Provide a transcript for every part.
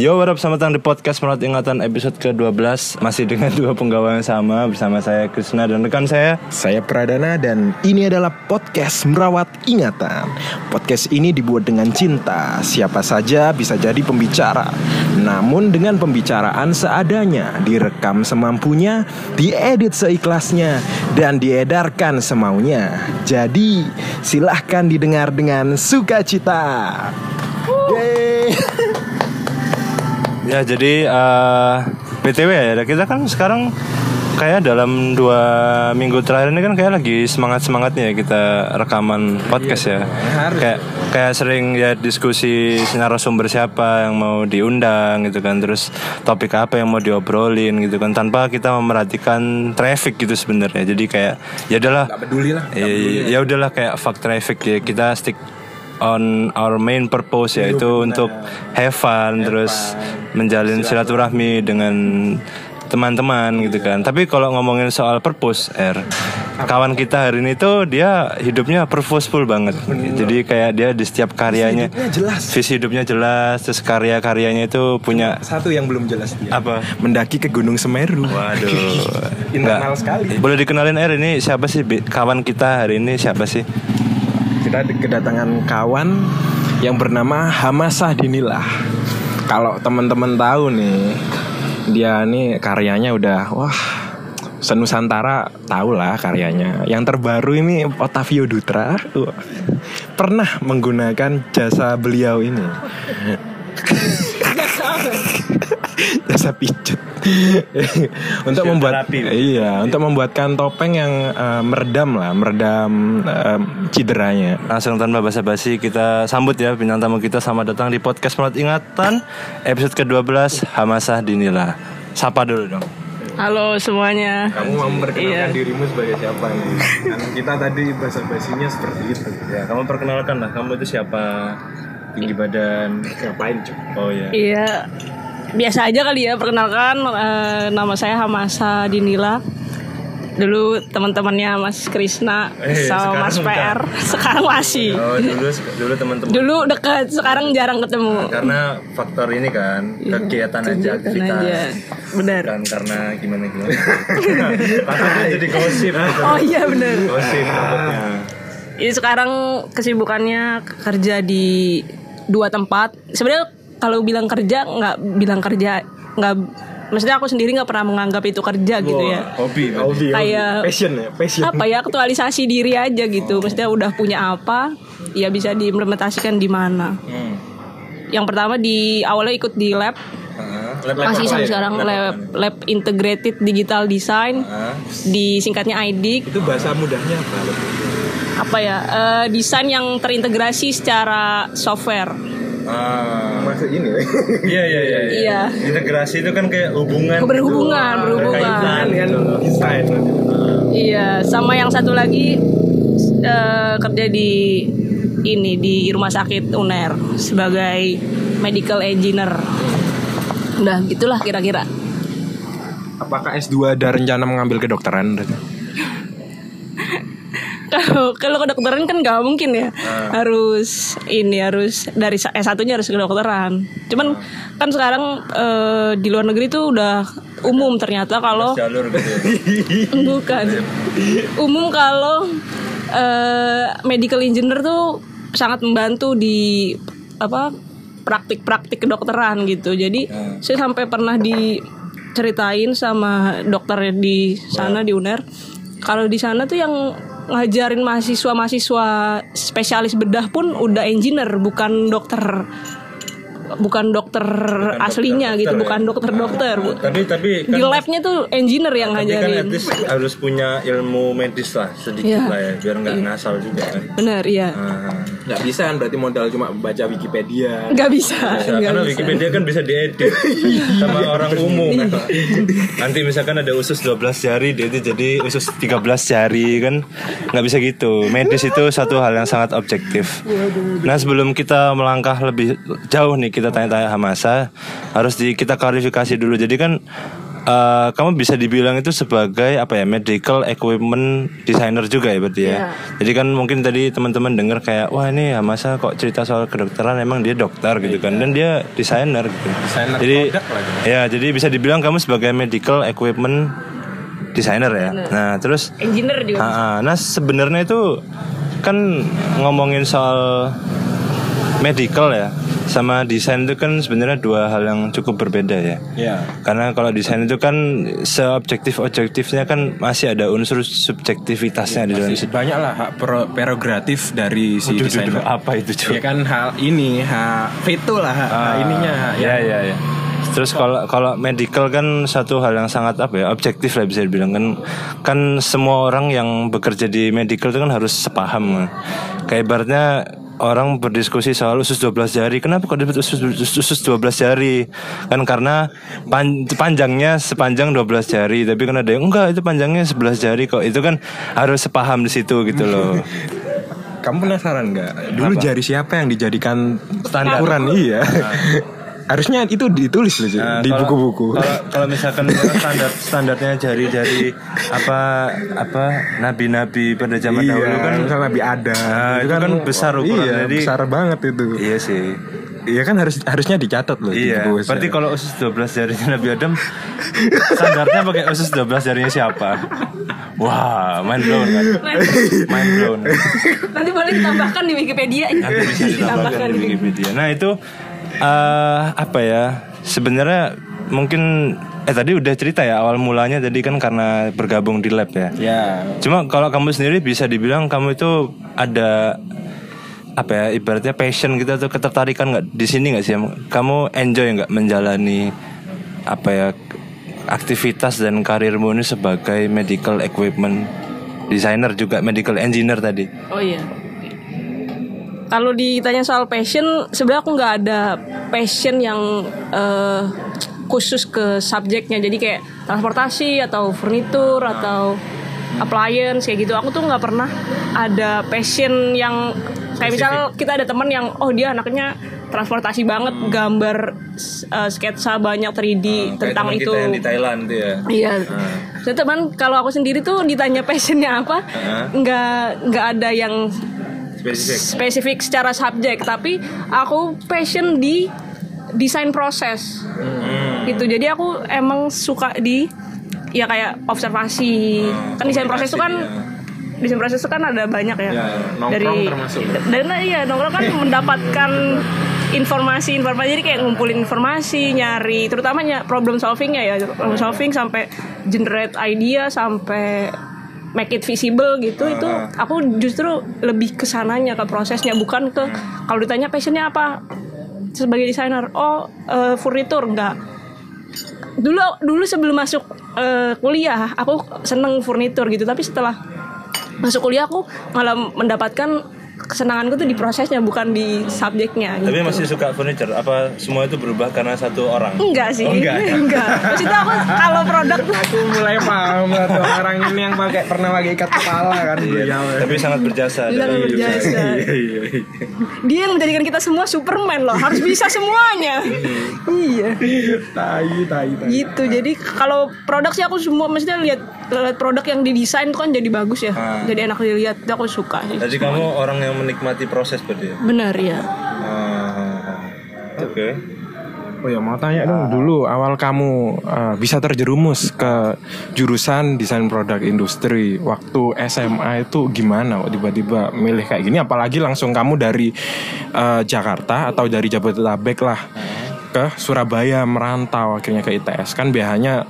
Yo, what up, selamat datang di podcast Merawat Ingatan episode ke-12 Masih dengan dua penggawa yang sama Bersama saya Krisna dan rekan saya Saya Pradana dan ini adalah podcast Merawat Ingatan. Podcast ini dibuat dengan cinta. Siapa saja bisa jadi pembicara. Namun dengan pembicaraan seadanya, direkam semampunya, diedit seikhlasnya, dan diedarkan semaunya. Jadi, silahkan didengar dengan sukacita. Yeay. Ya jadi eh BTW ya kita kan sekarang kayak dalam dua minggu terakhir ini kan kayak lagi semangat semangatnya ya kita rekaman podcast ya. Kayak kayak sering ya diskusi narasumber siapa yang mau diundang gitu kan, terus topik apa yang mau diobrolin gitu kan, tanpa kita memerhatikan traffic gitu sebenarnya. Jadi kayak ya udahlah. Gak peduli lah. Ya, ya udahlah kayak fuck traffic ya kita stick on our main purpose yaitu untuk have fun terus menjalin silaturahmi dengan teman-teman gitu kan. Tapi kalau ngomongin soal purpose, R, kawan kita hari ini tuh dia hidupnya purposeful banget. Jadi kayak dia di setiap karyanya hidupnya jelas. visi hidupnya jelas, terus karya-karyanya itu punya Satu yang belum jelas dia. apa? Mendaki ke Gunung Semeru. Waduh, Internal sekali. Boleh dikenalin R ini siapa sih kawan kita hari ini siapa sih? Kita kedatangan kawan yang bernama Hamasah Dinilah. Kalau teman-teman tahu nih, dia nih karyanya udah wah senusantara tahu lah karyanya. Yang terbaru ini Otavio Dutra pernah menggunakan jasa beliau ini. jasa pijet untuk membuat iya untuk membuatkan topeng yang eh, meredam lah meredam eh, cederanya Langsung tanpa basa-basi kita sambut ya bintang tamu kita selamat datang di podcast Merawat Ingatan episode ke-12 Hamasah Dinila. Sapa dulu dong. Halo semuanya. Kamu mau memperkenalkan Iya. dirimu sebagai siapa nih? Kan kita tadi bahasa basinya seperti itu. Ya, kamu perkenalkan lah kamu itu siapa? Tinggi badan. Ngapain cuy? Oh ya. Iya. Biasa aja kali ya perkenalkan eh, nama saya Hamasa Dinila. Dulu teman-temannya Mas Krisna Eh, sama Mas PR. Sekarang masih. Oh dulu dulu teman-teman. Dulu dekat, sekarang jarang ketemu. Karena faktor ini kan kegiatan aja Kegiatan aktivitas. aja. Benar. Kan karena gimana gimana. Takutnya jadi gosip. gitu. Oh iya benar. Gosip takutnya. Ini sekarang kesibukannya kerja di dua tempat. Sebenarnya kalau bilang kerja nggak bilang kerja nggak. Maksudnya aku sendiri nggak pernah menganggap itu kerja gitu ya. Hobi. Hobi, Kayak- passion ya, passion. apa ya aktualisasi diri aja gitu maksudnya udah punya apa ya bisa diimplementasikan di mana Hmm. yang pertama di awalnya ikut di lab Lab apa masih sampai ya? sekarang Lab lab lab integrated digital design apa? di singkatnya IDIC Itu bahasa mudahnya apa? apa ya eh, desain yang terintegrasi secara software Ah. Maksud ini ya? Iya iya iya. Iya. Integrasi itu kan kayak hubungan. berhubungan gitu. berhubungan gitu. desain. iya sama yang satu lagi eh, kerja di ini di rumah sakit UNER sebagai medical engineer udah gitulah kira-kira Apakah S2 ada rencana mengambil kedokteran? Kalau kalau kedokteran kan nggak mungkin ya. Harus ini harus dari S 1 nya harus kedokteran cuman kan sekarang eh, di luar negeri tuh udah umum ternyata kalau Jalur gitu. ya. bukan. Umum kalau eh, medical engineer tuh sangat membantu di apa praktik-praktik kedokteran gitu. Jadi saya sampai pernah diceritain sama dokter di sana di UNER. Kalau di sana tuh yang ngajarin mahasiswa-mahasiswa spesialis bedah pun udah engineer bukan dokter bukan dokter aslinya dokter gitu ya. bukan dokter-dokter Bu. Tapi tapi kan di labnya tuh engineer yang tapi kan ngajarin at least harus punya ilmu medis lah sedikit Iya. lah ya biar nggak ngasal juga kan. bener iya Ah. Nggak bisa kan berarti modal cuma baca Wikipedia. nggak bisa, Bisa, nggak karena bisa. Wikipedia kan bisa diedit sama orang umum kan. Nanti misalkan ada usus 12 jari dia itu jadi usus 13 jari kan nggak bisa gitu. Medis itu satu hal yang sangat objektif. Nah sebelum kita melangkah lebih jauh nih kita tanya-tanya Hamasa harus di kita klarifikasi dulu. Jadi kan eh, kamu bisa dibilang itu sebagai apa ya medical equipment designer juga ya berarti ya. Iya. Jadi kan mungkin tadi teman-teman dengar kayak wah ini ya masa kok cerita soal kedokteran emang dia dokter gitu kan dan dia desainer gitu. Desainer jadi ya jadi bisa dibilang kamu sebagai medical equipment designer ya. Nah terus engineer juga Ah, ah. nah sebenarnya itu kan ngomongin soal medical ya sama desain itu kan sebenarnya dua hal yang cukup berbeda ya. Ya. Karena kalau desain itu kan seobjektif objektifnya kan masih ada unsur subjektivitasnya di dalam situ. Banyak lah hak prerogatif dari si duh, apa itu cuy? Ya kan hal ini, hak veto lah, hak, hak ininya. hak ya ya ya. Terus kalau kalau medical kan satu hal yang sangat apa ya objektif lah bisa dibilang kan kan semua orang yang bekerja di medical itu kan harus sepaham. Kayak ibaratnya orang berdiskusi soal usus 12 jari. Kenapa kok disebut usus, usus, usus 12 jari? Kan karena pan- panjangnya sepanjang 12 jari, tapi kan ada yang enggak itu panjangnya 11 jari kok. Itu kan harus sepaham di situ gitu loh. Kamu penasaran nggak? Dulu jari siapa yang dijadikan Standar. ukuran? Iya. Harusnya itu ditulis loh Nah, di kalau- buku-buku. Kalau misalkan standar standarnya jari-jari apa apa nabi-nabi pada zaman iya, dahulu kan misalnya Nabi ada. Nah, itu kan besar ukuran, Iya, jadi- besar banget itu. iya sih. Iya kan harus harusnya dicatat loh di Iya. buku. Berarti kalau usus 12 jarinya Nabi Adam standarnya pakai usus 12 jarinya siapa? Wah, mind blown kan. Mind blown. nanti boleh ditambahkan di Wikipedia Nanti bisa ditambahkan di Wikipedia. Nah, itu eh apa ya? Sebenarnya mungkin eh tadi udah cerita ya awal mulanya tadi kan karena bergabung di lab ya. Ya. Cuma kalau kamu sendiri bisa dibilang kamu itu ada apa ya ibaratnya passion gitu atau ketertarikan nggak di sini nggak sih? Kamu enjoy nggak menjalani apa ya aktivitas dan karirmu ini sebagai medical equipment designer juga medical engineer tadi? Oh iya. Kalau ditanya soal passion, sebenarnya aku nggak ada passion yang eh, khusus ke subjeknya. Jadi kayak transportasi atau furnitur atau appliance kayak gitu. Aku tuh nggak pernah ada passion yang kayak misal kita ada teman yang oh dia anaknya transportasi banget, gambar eh, sketsa banyak 3D tentang itu. Thailand tuh ya. Iya. Jadi teman kalau aku sendiri tuh ditanya passionnya apa, nggak nggak ada yang Spesifik. spesifik secara subjek, tapi aku passion di desain proses. Gitu. Jadi aku emang suka di ya kayak observasi. kan desain proses itu kan desain proses itu kan ada banyak ya. nongkrong dari termasuk. dan iya nongkrong kan mendapatkan informasi informasi jadi kayak ngumpulin informasi nyari terutamanya problem solvingnya ya problem solving sampai generate idea sampai make it visible gitu itu aku justru lebih ke sananya ke prosesnya bukan ke kalau ditanya passionnya apa? Sebagai desainer oh eh, furnitur enggak. Dulu dulu sebelum masuk eh, kuliah aku seneng furnitur gitu tapi setelah masuk kuliah aku malah mendapatkan kesenanganku tuh di prosesnya bukan di subjeknya gitu. Tapi masih suka furniture? Apa semua itu berubah karena satu orang? enggak sih Oh, enggak. enggak maksudnya aku kalau produk tuh Aku mulai paham lah tuh orang ini yang pakai pernah pakai ikat kepala kan. Iya, tapi sangat berjasa. Sangat berjasa. saya. Iya, iya. dia yang menjadikan kita semua Superman loh harus bisa semuanya iya Tai, tai, tai. gitu jadi kalau produk sih aku semua maksudnya lihat lihat produk yang didesain tuh kan jadi bagus ya. Ah. jadi enak dilihat. Itu aku suka sih. Jadi kamu orang yang menikmati proses berarti ya? benar ya Ah, Oke. Oh ya mau tanya dong dulu awal kamu uh, bisa terjerumus ke jurusan desain produk industri waktu SMA itu gimana? Kok tiba-tiba milih kayak gini? Apalagi langsung kamu dari uh, Jakarta atau dari Jabodetabek lah ke Surabaya merantau akhirnya ke ITS kan biasanya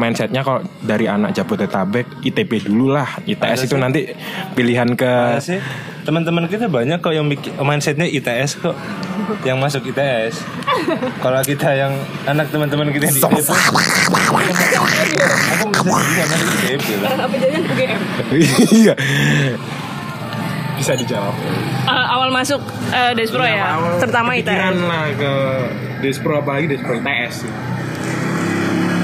mindsetnya kalau dari anak Jabodetabek ITB dulu lah ITS itu nanti pilihan ke Ada sih. Teman-teman kita banyak kok yang mindsetnya ITS kok yang masuk ITS kalau kita yang anak teman-teman kita yang di ITB aku bisa jadi ITB UGM iya. Bisa dijawab. Eh, awal masuk eh, Despro ya? terutama Pikiran ITS lah ke Despro apalagi Despro ITS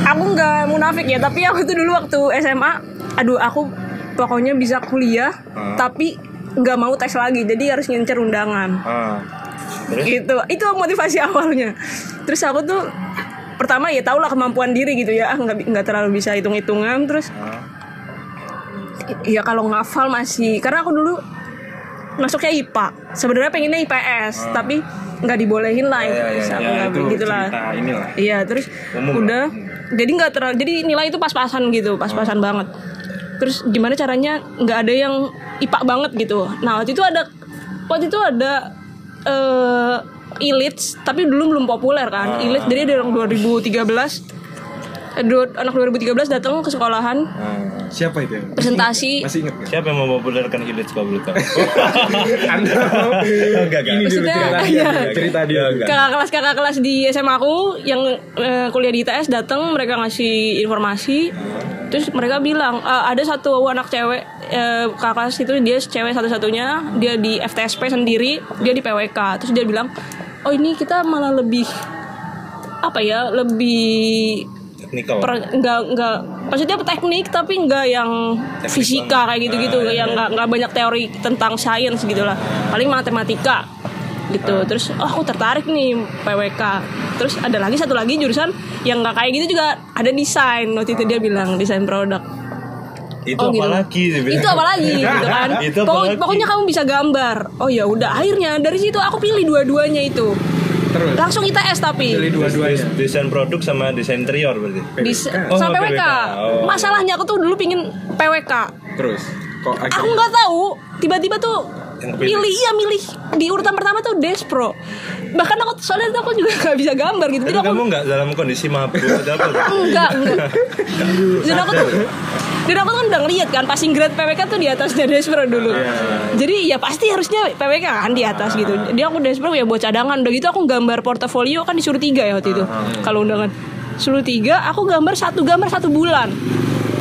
aku nggak munafik ya tapi aku tuh dulu waktu SMA aduh aku pokoknya bisa kuliah tapi nggak mau tes lagi jadi harus ngincer undangan. Terus? Gitu. Itu motivasi awalnya. Terus aku tuh pertama ya tau lah kemampuan diri gitu ya nggak nggak terlalu bisa hitung hitungan terus ya kalau ngafal masih karena aku dulu masuknya IPA sebenarnya pengennya IPS tapi nggak dibolehin lah IPS aku nggak gitu lah. iya terus udah jadi nggak terlalu jadi nilai itu pas-pasan gitu pas-pasan banget. Terus gimana caranya nggak ada yang IPA banget gitu. Nah waktu itu ada waktu itu ada eh Ilits tapi dulu belum populer kan Ilits jadi dari 2013 eh, dua- anak 2013 datang ke sekolahan Siapa itu? presentasi Masih inget gak? Siapa yang mau populerkan Illit kalau boleh tahu? Anda Enggak, enggak. Ini dulu Maksudnya, cerita dia, iya. cerita dia. kakak kelas kakak kelas di SMA aku yang eh, kuliah di ITS datang mereka ngasih informasi terus mereka bilang "Eh, ada satu anak cewek eh, kakak kelas itu dia cewek satu-satunya dia di FTSP sendiri dia di PWK terus dia bilang oh ini kita malah lebih apa ya lebih Teknikal. per, nggak nggak maksudnya teknik tapi nggak yang fisika kayak gitu-gitu yang nggak nggak banyak teori tentang sains gitu lah paling matematika gitu. Terus oh aku tertarik nih PWK terus ada lagi satu lagi jurusan yang nggak kayak gitu juga ada desain. Waktu itu dia bilang desain produk. Itu Oh, apa gitu. lagi? itu apa lagi gitu kan. Itu Pokok- pokoknya kamu bisa gambar. Oh ya udah akhirnya dari situ aku pilih dua-duanya itu Terus langsung ITS tapi pilih dua-duanya. Des- Desain produk sama desain interior berarti. di Oh, sama PWK. PWK. Oh. Masalahnya aku tuh dulu pingin PWK. Terus kok Aku nggak tahu, tiba-tiba tuh milih iya milih di urutan pertama tuh Despro. Bahkan aku soalnya aku juga nggak bisa gambar gitu. Tapi Jadi aku kamu nggak dalam kondisi mabuk atau apa? enggak enggak. Dan aku tuh dan aku kan udah ngeliat kan passing grade PWK tuh di atasnya Despro dulu. Jadi ya pasti harusnya PWK kan di atas gitu. Jadi aku Despro ya buat cadangan. Udah gitu aku gambar portofolio kan disuruh tiga ya waktu itu. Kalau undangan suruh tiga, aku gambar satu gambar satu bulan.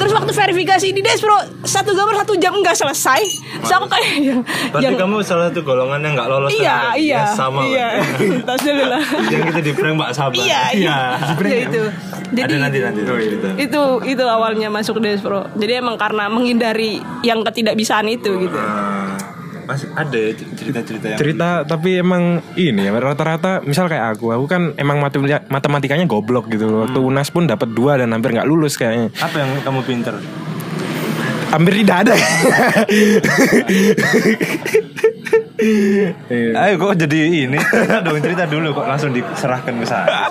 Terus waktu verifikasi di Despro satu gambar satu jam nggak selesai. Terus aku kayak yang, Berarti yang kamu salah satu golongan yang nggak lolos iya kan? iya Ya, sama iya. Pak. Tas dulu lah. yang kita di prank Mbak Sabar. Iya iya. Ya itu. Jadi Ada nanti nanti. Oh, gitu. itu itu awalnya masuk Despro. Jadi emang karena menghindari yang ketidakbisaan itu gitu. Ah, masih ada ya cerita-cerita yang cerita tapi emang ini ya rata-rata misal kayak aku aku kan emang matematika- matematikanya goblok gitu loh. waktu unas pun dapat dua dan hampir nggak lulus kayaknya apa yang kamu pinter? hampir tidak ada. Ayo kok jadi ini dong cerita dulu kok langsung diserahkan ke saya.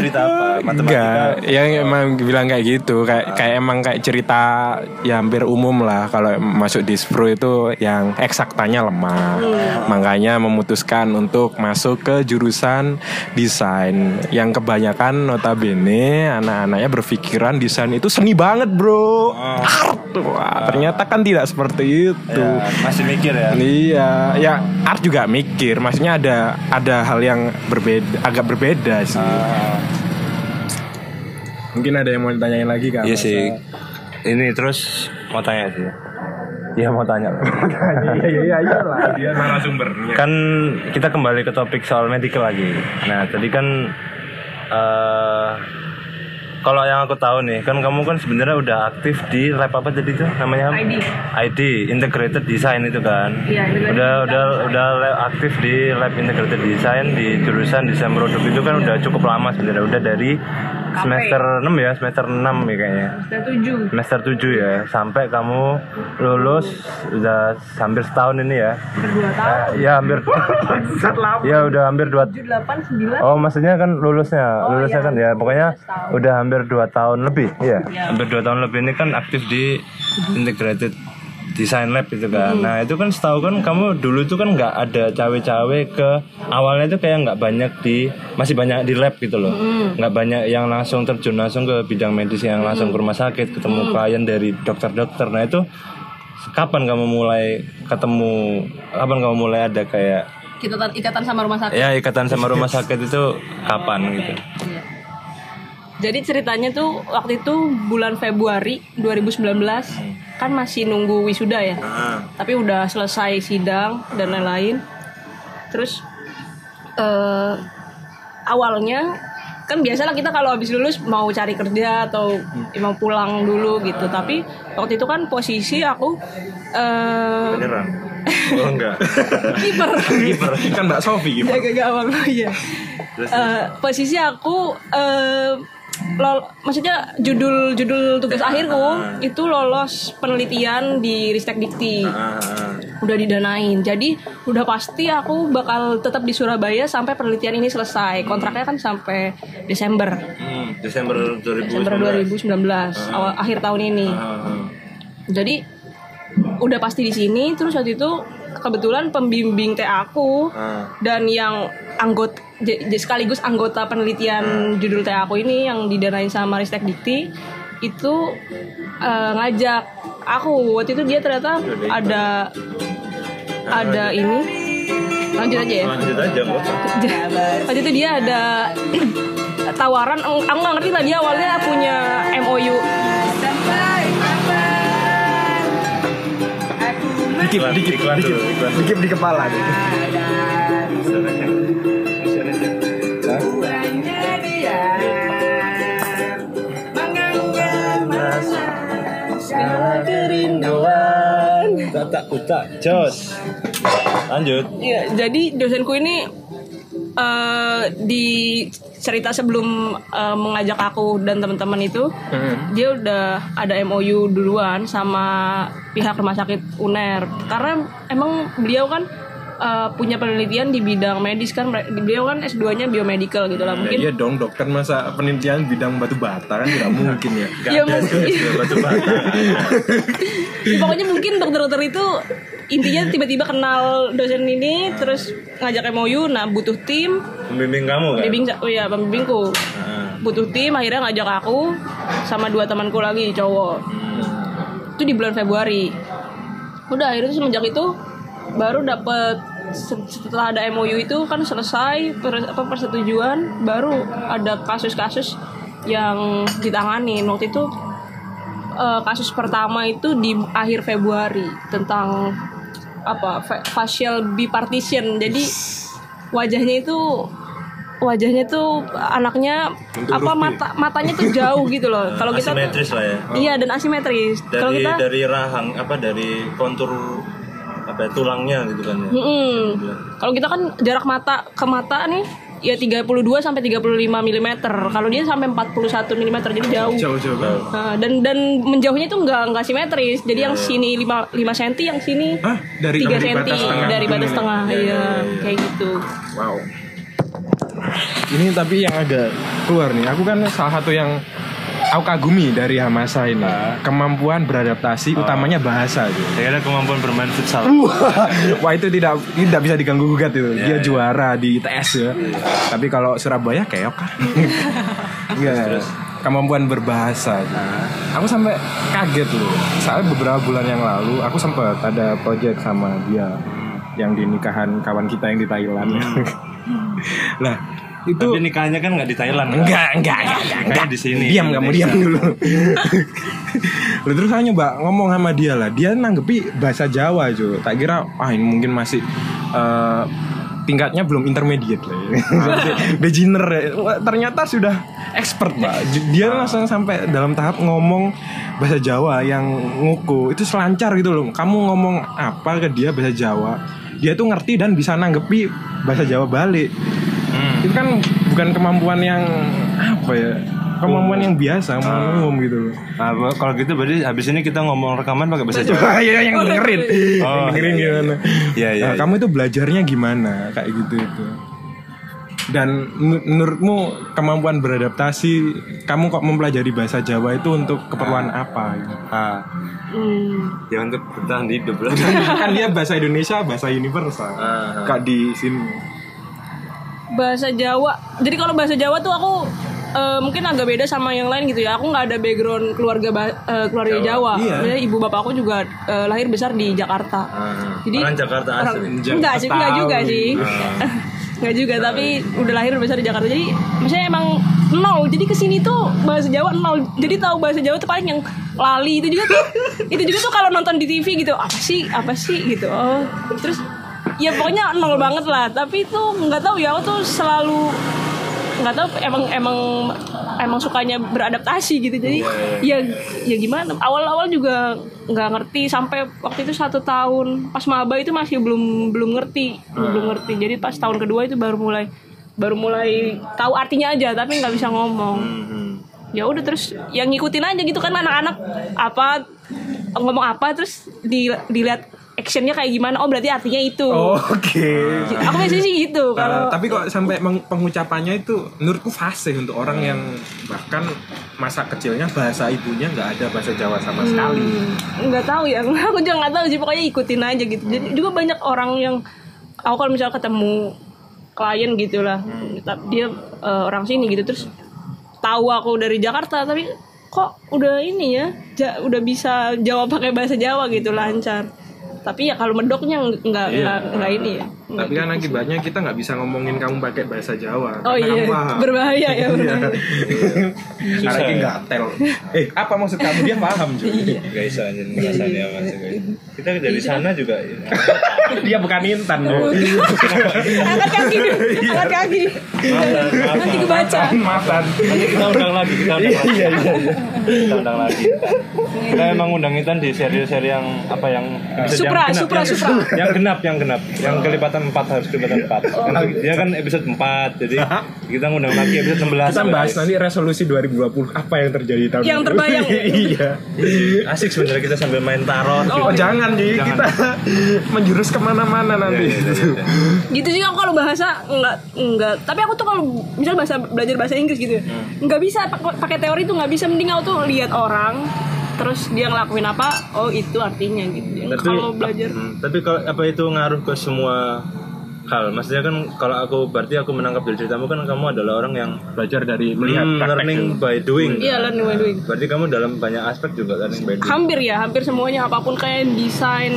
Cerita apa? Matematika. Enggak, yang emang bilang kayak gitu, kayak kayak emang kayak cerita ya hampir umum lah kalau masuk di Spro itu yang eksaktanya lemah. Makanya memutuskan untuk masuk ke jurusan desain yang kebanyakan notabene anak-anaknya berpikiran desain itu seni banget, Bro. Art. Wah, ternyata kan tidak seperti itu. Ya, masih mikir ya. Iya, ya art juga mikir. Maksudnya ada ada hal yang berbeda, agak berbeda sih. Ah, Mungkin ada yang mau ditanyain lagi kan? iya sih. Ini terus mau tanya sih. Iya mau tanya. Iya iya iya iya lah. Dia narasumbernya. kan kita kembali ke topik soal medical lagi. Nah tadi kan eh kalau yang aku tahu nih kan kamu kan sebenarnya udah aktif di lab apa tadi tuh namanya? ID. ID Integrated Design itu kan. Iya, udah udah udah lab- aktif di lab Integrated Design di jurusan desain produk itu kan udah cukup lama sebenarnya udah dari semester 6 ya semester 6 ya kayaknya Sudah tujuh. semester 7 ya sampai kamu lulus udah hampir setahun ini ya Berdua tahun. Eh, ya hampir ya udah hampir dua Tujuh delapan sembilan. oh maksudnya kan lulusnya lulusnya iya. kan ya pokoknya udah hampir dua tahun lebih ya Iya. hampir dua tahun lebih ini kan aktif di integrated design lab itu kan Hmm. nah itu kan setahu kan kamu dulu itu kan nggak ada cawe-cawe ke awalnya itu kayak nggak banyak di masih banyak di lab gitu loh Hmm. nggak banyak yang langsung terjun langsung ke bidang medis yang langsung ke rumah sakit ketemu Hmm. klien dari dokter-dokter nah itu kapan kamu mulai ketemu kapan kamu mulai ada kayak Kita tat- ikatan sama rumah sakit. ya ikatan sama rumah sakit itu kapan gitu Iya. Jadi ceritanya tuh waktu itu bulan Februari 2019 kan masih nunggu wisuda ya. Tapi udah selesai sidang dan lain-lain. Terus eh awalnya kan biasalah kita kalau habis lulus mau cari kerja atau mau pulang dulu gitu. Tapi waktu itu kan posisi aku eh Beneran? Oh enggak. kiper Kiper kan Mbak Sofi gitu. jaga gawang iya Eh, posisi aku eh lol- maksudnya judul judul tugas akhirku itu lolos penelitian di Ristek Dikti. Ah, udah didanain. Jadi udah pasti aku bakal tetap di Surabaya sampai penelitian ini selesai. Kontraknya kan sampai Desember. Hmm, Desember 2019. Desember 2019 awal akhir tahun ini. Ah, jadi udah pasti di sini. Terus waktu itu kebetulan pembimbing TA aku ah. dan yang anggota sekaligus anggota penelitian judul TA aku ini yang didanain sama Ristek Dikti itu eh, ngajak aku. Waktu itu dia ternyata ada ada ini. Lanjut aja ya. Lanjut aja kok. waktu itu dia ada tawaran aku nggak ngerti lah dia awalnya punya MOU Dikip, dikip, dikip, dikip di kepala. gitu. Utak jos. Lanjut. Ya, jadi dosenku ini eh di cerita sebelum eh, mengajak aku dan teman-teman itu, dia udah ada MOU duluan sama pihak rumah sakit UNER. Karena emang beliau kan eh, punya penelitian di bidang medis kan, beliau kan S2-nya biomedical gitu lah. Ya, Mungkin iya dong dokter masa penelitian bidang batu bata kan tidak mungkin ya. Gak Ya, ada mungkin. batu bata. Ya, pokoknya mungkin dokter-dokter itu intinya tiba-tiba kenal dosen ini terus ngajak MOU nah butuh tim Pembimbing kamu kan? pembimbing oh ya pembimbingku Ah. butuh tim akhirnya ngajak aku sama dua temanku lagi cowok itu di bulan Februari udah akhirnya semenjak itu baru dapet setelah ada MOU itu kan selesai per- apa persetujuan baru ada kasus-kasus yang ditangani. Waktu itu eh, kasus pertama itu di akhir Februari tentang apa fa- facial bipartition. Jadi wajahnya itu wajahnya tuh anaknya apa mata matanya tuh jauh gitu loh. Kalau kita tuh- Asimetris lah ya. iya dan asimetris. Kalau Dari kita dari rahang apa dari kontur apa ya, tulangnya gitu kan ya. Mm-mm. Kalau kita kan jarak mata ke mata nih ya 32 sampai 35 mm. Kalau dia sampai 41 mm jadi jauh. Jauh-jauh kan. Nah, dan dan menjauhnya itu nggak nggak simetris. Jadi yang sini 5 5 cm, yang sini Hah? Dari 3 dari cm batas tengah dari batas nih? tengah. Iya, kayak gitu. Wow. Ini tapi yang agak keluar nih. Aku kan salah satu yang aku kagumi dari Hamasa ini. Kemampuan beradaptasi utamanya bahasa gitu. Kemampuan bermain futsal. Wah itu tidak tidak bisa diganggu gugat itu. Iya, Dia juara di ITS ya. Tapi kalau Surabaya keok kan. Enggak. Kemampuan berbahasa. Aku sampai kaget loh. Soalnya beberapa bulan yang lalu aku sempat ada project sama dia yang di nikahan kawan kita yang di Thailand. nah, itu Tapi nikahnya kan nggak di Thailand. kan? Enggak, enggak, enggak, enggak, enggak. di sini. Diam kamu, diam dulu. Lalu terus saya nyoba ngomong sama dia lah. Dia nanggepi bahasa Jawa, cuy. Tak kira, ah ini mungkin masih eh, tingkatnya belum intermediate lah. Ya. Beginner ya. Ternyata sudah expert, Pak. Dia langsung sampai dalam tahap ngomong bahasa Jawa yang nguku. Itu selancar gitu loh. Kamu ngomong apa ke dia bahasa Jawa, dia tuh ngerti dan bisa nanggepi bahasa Jawa balik Hmm. itu kan bukan kemampuan yang apa ya kemampuan yang biasa kemampuan umum gitu loh Nah, kalau gitu berarti habis ini kita ngomong rekaman pakai bahasa Jawa. ya yang dengerin Oh, yang dengerin gimana Iya, iya, Nah, iya. kamu itu belajarnya gimana kayak gitu itu dan men- menurutmu kemampuan beradaptasi kamu kok mempelajari bahasa Jawa itu untuk keperluan apa gitu? Ah, Hmm. ya untuk bertahan hidup lah. kan dia bahasa Indonesia bahasa universal Ah. kak di sini Bahasa Jawa. Jadi kalau bahasa Jawa tuh aku eh, mungkin agak beda sama yang lain gitu ya. Aku nggak ada background keluarga eh, keluarga Jawa. Iya. Maksudnya ibu bapak aku juga eh, lahir besar di Jakarta. Ah, Jadi orang Jakarta orang- asli. enggak sih, enggak juga sih. Enggak juga, tapi udah lahir besar di Jakarta. Jadi maksudnya emang nol. Jadi ke sini tuh bahasa Jawa nol. Jadi tahu bahasa Jawa tuh paling yang lali itu juga tuh. itu juga tuh kalau nonton di TV gitu, apa sih? Apa sih gitu. Oh, terus ya pokoknya nol banget lah. Tapi itu nggak tahu ya aku tuh selalu nggak tahu emang emang emang sukanya beradaptasi gitu. Jadi ya ya gimana? Awal-awal juga nggak ngerti sampai waktu itu satu tahun pas maba itu masih belum belum ngerti belum ngerti. Jadi pas tahun kedua itu baru mulai baru mulai tahu artinya aja tapi nggak bisa ngomong. Hmm. ya udah terus yang ngikutin aja gitu kan anak-anak apa ngomong apa terus di, dilihat actionnya kayak gimana? Oh berarti artinya itu. Oh, Oke. aku biasanya sih gitu Uh, kalau tapi kok sampai pengucapannya itu menurutku fase untuk orang yang bahkan masa kecilnya bahasa ibunya nggak ada bahasa Jawa sama sekali. Hmm, nggak tahu ya. Aku juga nggak tahu sih pokoknya ikutin aja gitu. Jadi juga banyak orang yang aku kalau misalnya ketemu klien gitulah tapi dia eh, orang sini gitu terus tahu aku dari Jakarta tapi kok udah ini ya ja- udah bisa jawab pakai bahasa Jawa gitu lancar tapi ya kalau medoknya nggak nggak nggak ini ya Tapi kan akibatnya kita nggak bisa ngomongin kamu pakai bahasa Jawa. oh iya paham. berbahaya ya berbahaya. Karena ini ya. nggak tel. Eh, apa maksud kamu? Dia paham juga. Iya. Gak bisa aja ngerasainnya mas Kita dari sana juga ya. Dia bukan intan. Oh, Bu. angkat kaki angkat kaki nanti kebaca Maafan. Nanti kita undang lagi, kita undang lagi. Iya, iya, iya. Kita undang lagi. Kita emang undang Intan di seri-seri yang apa yang Supra, Supra, Supra. yang genap, yang genap, yang kelipatan 4 harus kelipatan 4 Karena dia kan episode 4 jadi kita ngundang lagi episode 16 Kita bahas nanti resolusi 2020 apa yang terjadi tahun Yang terbayang. iya. Asik sebenarnya kita sambil main tarot. Oh, jangan jadi Jangan. kita menjurus ke mana-mana nanti. Iya, iya, iya, iya. gitu sih aku kalau bahasa enggak enggak tapi aku tuh kalau misal bahasa belajar bahasa Inggris gitu ya nggak bisa pak- pakai teori tuh nggak bisa mending aku tuh lihat orang terus dia ngelakuin apa oh itu artinya gitu Tapi kalau belajar Hmm, tapi kalau apa itu ngaruh ke semua hal? Maksudnya kan kalau aku berarti aku menangkap dari ceritamu kan kamu adalah orang yang Belajar dari melihat hmm, learning dulu. by doing. iya learning by doing Berarti kamu dalam banyak aspek juga learning by doing. hampir ya hampir semuanya apa pun kayak desain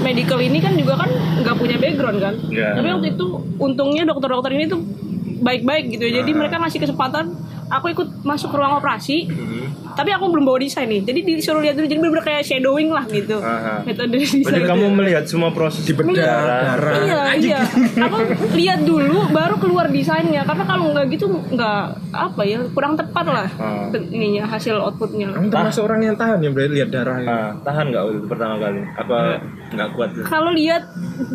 medical ini kan juga kan nggak punya background kan Iya. tapi waktu itu untungnya dokter-dokter ini tuh baik-baik gitu ya jadi Ah. mereka ngasih kesempatan aku ikut masuk ke ruang operasi Hmm. tapi aku belum bawa desain nih jadi disuruh lihat dulu jadi bener kayak shadowing lah gitu Aha. metode desain kamu melihat semua proses di bedah, darah. iya iya aku lihat dulu baru keluar desainnya karena kalau nggak gitu nggak apa ya kurang tepat lah Ah. ininya hasil outputnya Kamu termasuk orang yang tahan ya berarti lihat darah. ini? Nah, tahan nggak waktu pertama kali? Apa nggak kuat? kalau lihat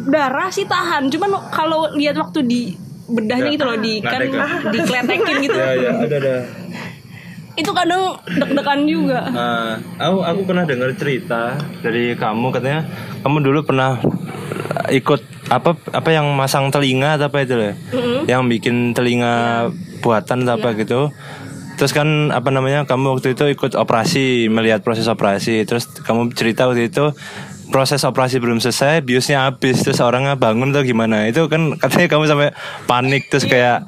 darah sih tahan cuman kalau lihat waktu di bedahnya gitu loh di kan dikletekin gitu. Ya ya ada ada. itu kadang deg-degan juga. Nah, aku aku pernah dengar cerita dari kamu katanya kamu dulu pernah ikut apa apa yang masang telinga atau apa itu ya? Yang bikin telinga buatan atau apa gitu. Terus kan apa namanya kamu waktu itu ikut operasi melihat proses operasi. Terus kamu cerita waktu itu proses operasi belum selesai biusnya habis terus orangnya bangun atau gimana itu kan katanya kamu sampai panik terus kayak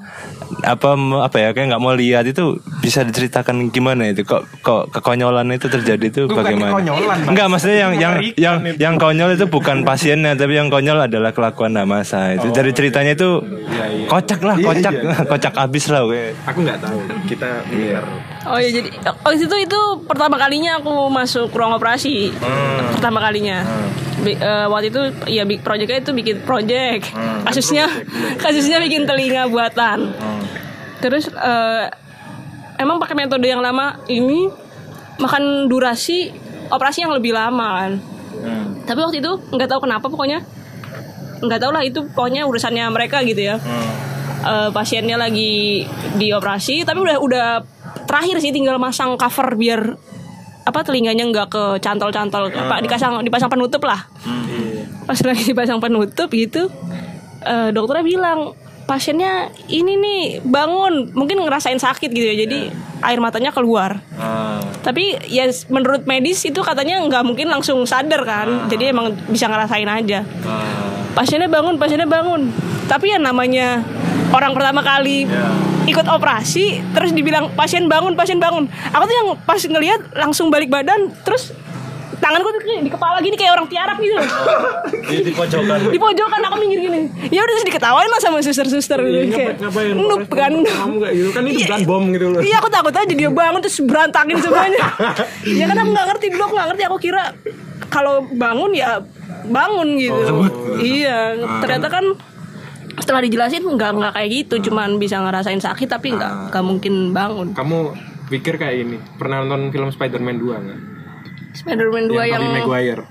apa apa ya kayak nggak mau lihat itu bisa diceritakan gimana itu kok kok kekonyolan itu terjadi itu bagaimana kekonyolan, Mas. enggak maksudnya yang yang yang yang konyol itu bukan pasiennya tapi yang konyol adalah kelakuan Namasa itu dari ceritanya itu iya. kocak lah Iya, kocak iya. kocak abis lah gue Aku nggak tahu. Kita Iya. Oh ya jadi waktu itu itu pertama kalinya aku masuk ruang operasi. Pertama kalinya. Bi- eh, waktu itu ya big projectnya itu bikin project. Kasusnya kasusnya bikin telinga buatan. Terus eh, emang pakai metode yang lama ini makan durasi operasi yang lebih lama kan. Tapi waktu itu nggak tahu kenapa pokoknya nggak tahu lah itu pokoknya urusannya mereka gitu ya. Eh, pasiennya lagi dioperasi tapi udah udah terakhir sih tinggal masang cover biar apa telinganya nggak ke cantol-cantol. Apa dipasang dipasang penutup lah. Pas lagi dipasang penutup gitu eh, dokternya bilang pasiennya ini nih bangun. Mungkin ngerasain sakit gitu ya jadi air matanya keluar. Tapi ya menurut medis itu katanya nggak mungkin langsung sadar kan. Jadi emang bisa ngerasain aja. Pasiennya bangun pasiennya bangun. Tapi ya namanya orang pertama kali ikut operasi terus dibilang pasien bangun pasien bangun. Aku tuh yang pas ngelihat langsung balik badan terus tanganku tuh kayak di kepala gini kayak orang tiarap gitu di, di pojokan. Di pojokan aku minggir gini. Ya udah terus diketawain lah sama suster-suster gitu Iya, kayak noob kan. Kamu nggak gitu? Kan itu Iya. bukan bom gitu loh. Iya aku takut aja dia bangun terus berantakin semuanya. ya kan aku nggak ngerti dulu aku nggak ngerti. Aku kira kalau bangun ya bangun gitu. iya ternyata kan setelah dijelasin nggak nggak kayak gitu. Cuman bisa ngerasain sakit tapi nggak nggak mungkin bangun. Kamu pikir kayak ini Pernah nonton film Spider-Man 2 nggak? Spider-Man 2 yang, Tobey Maguire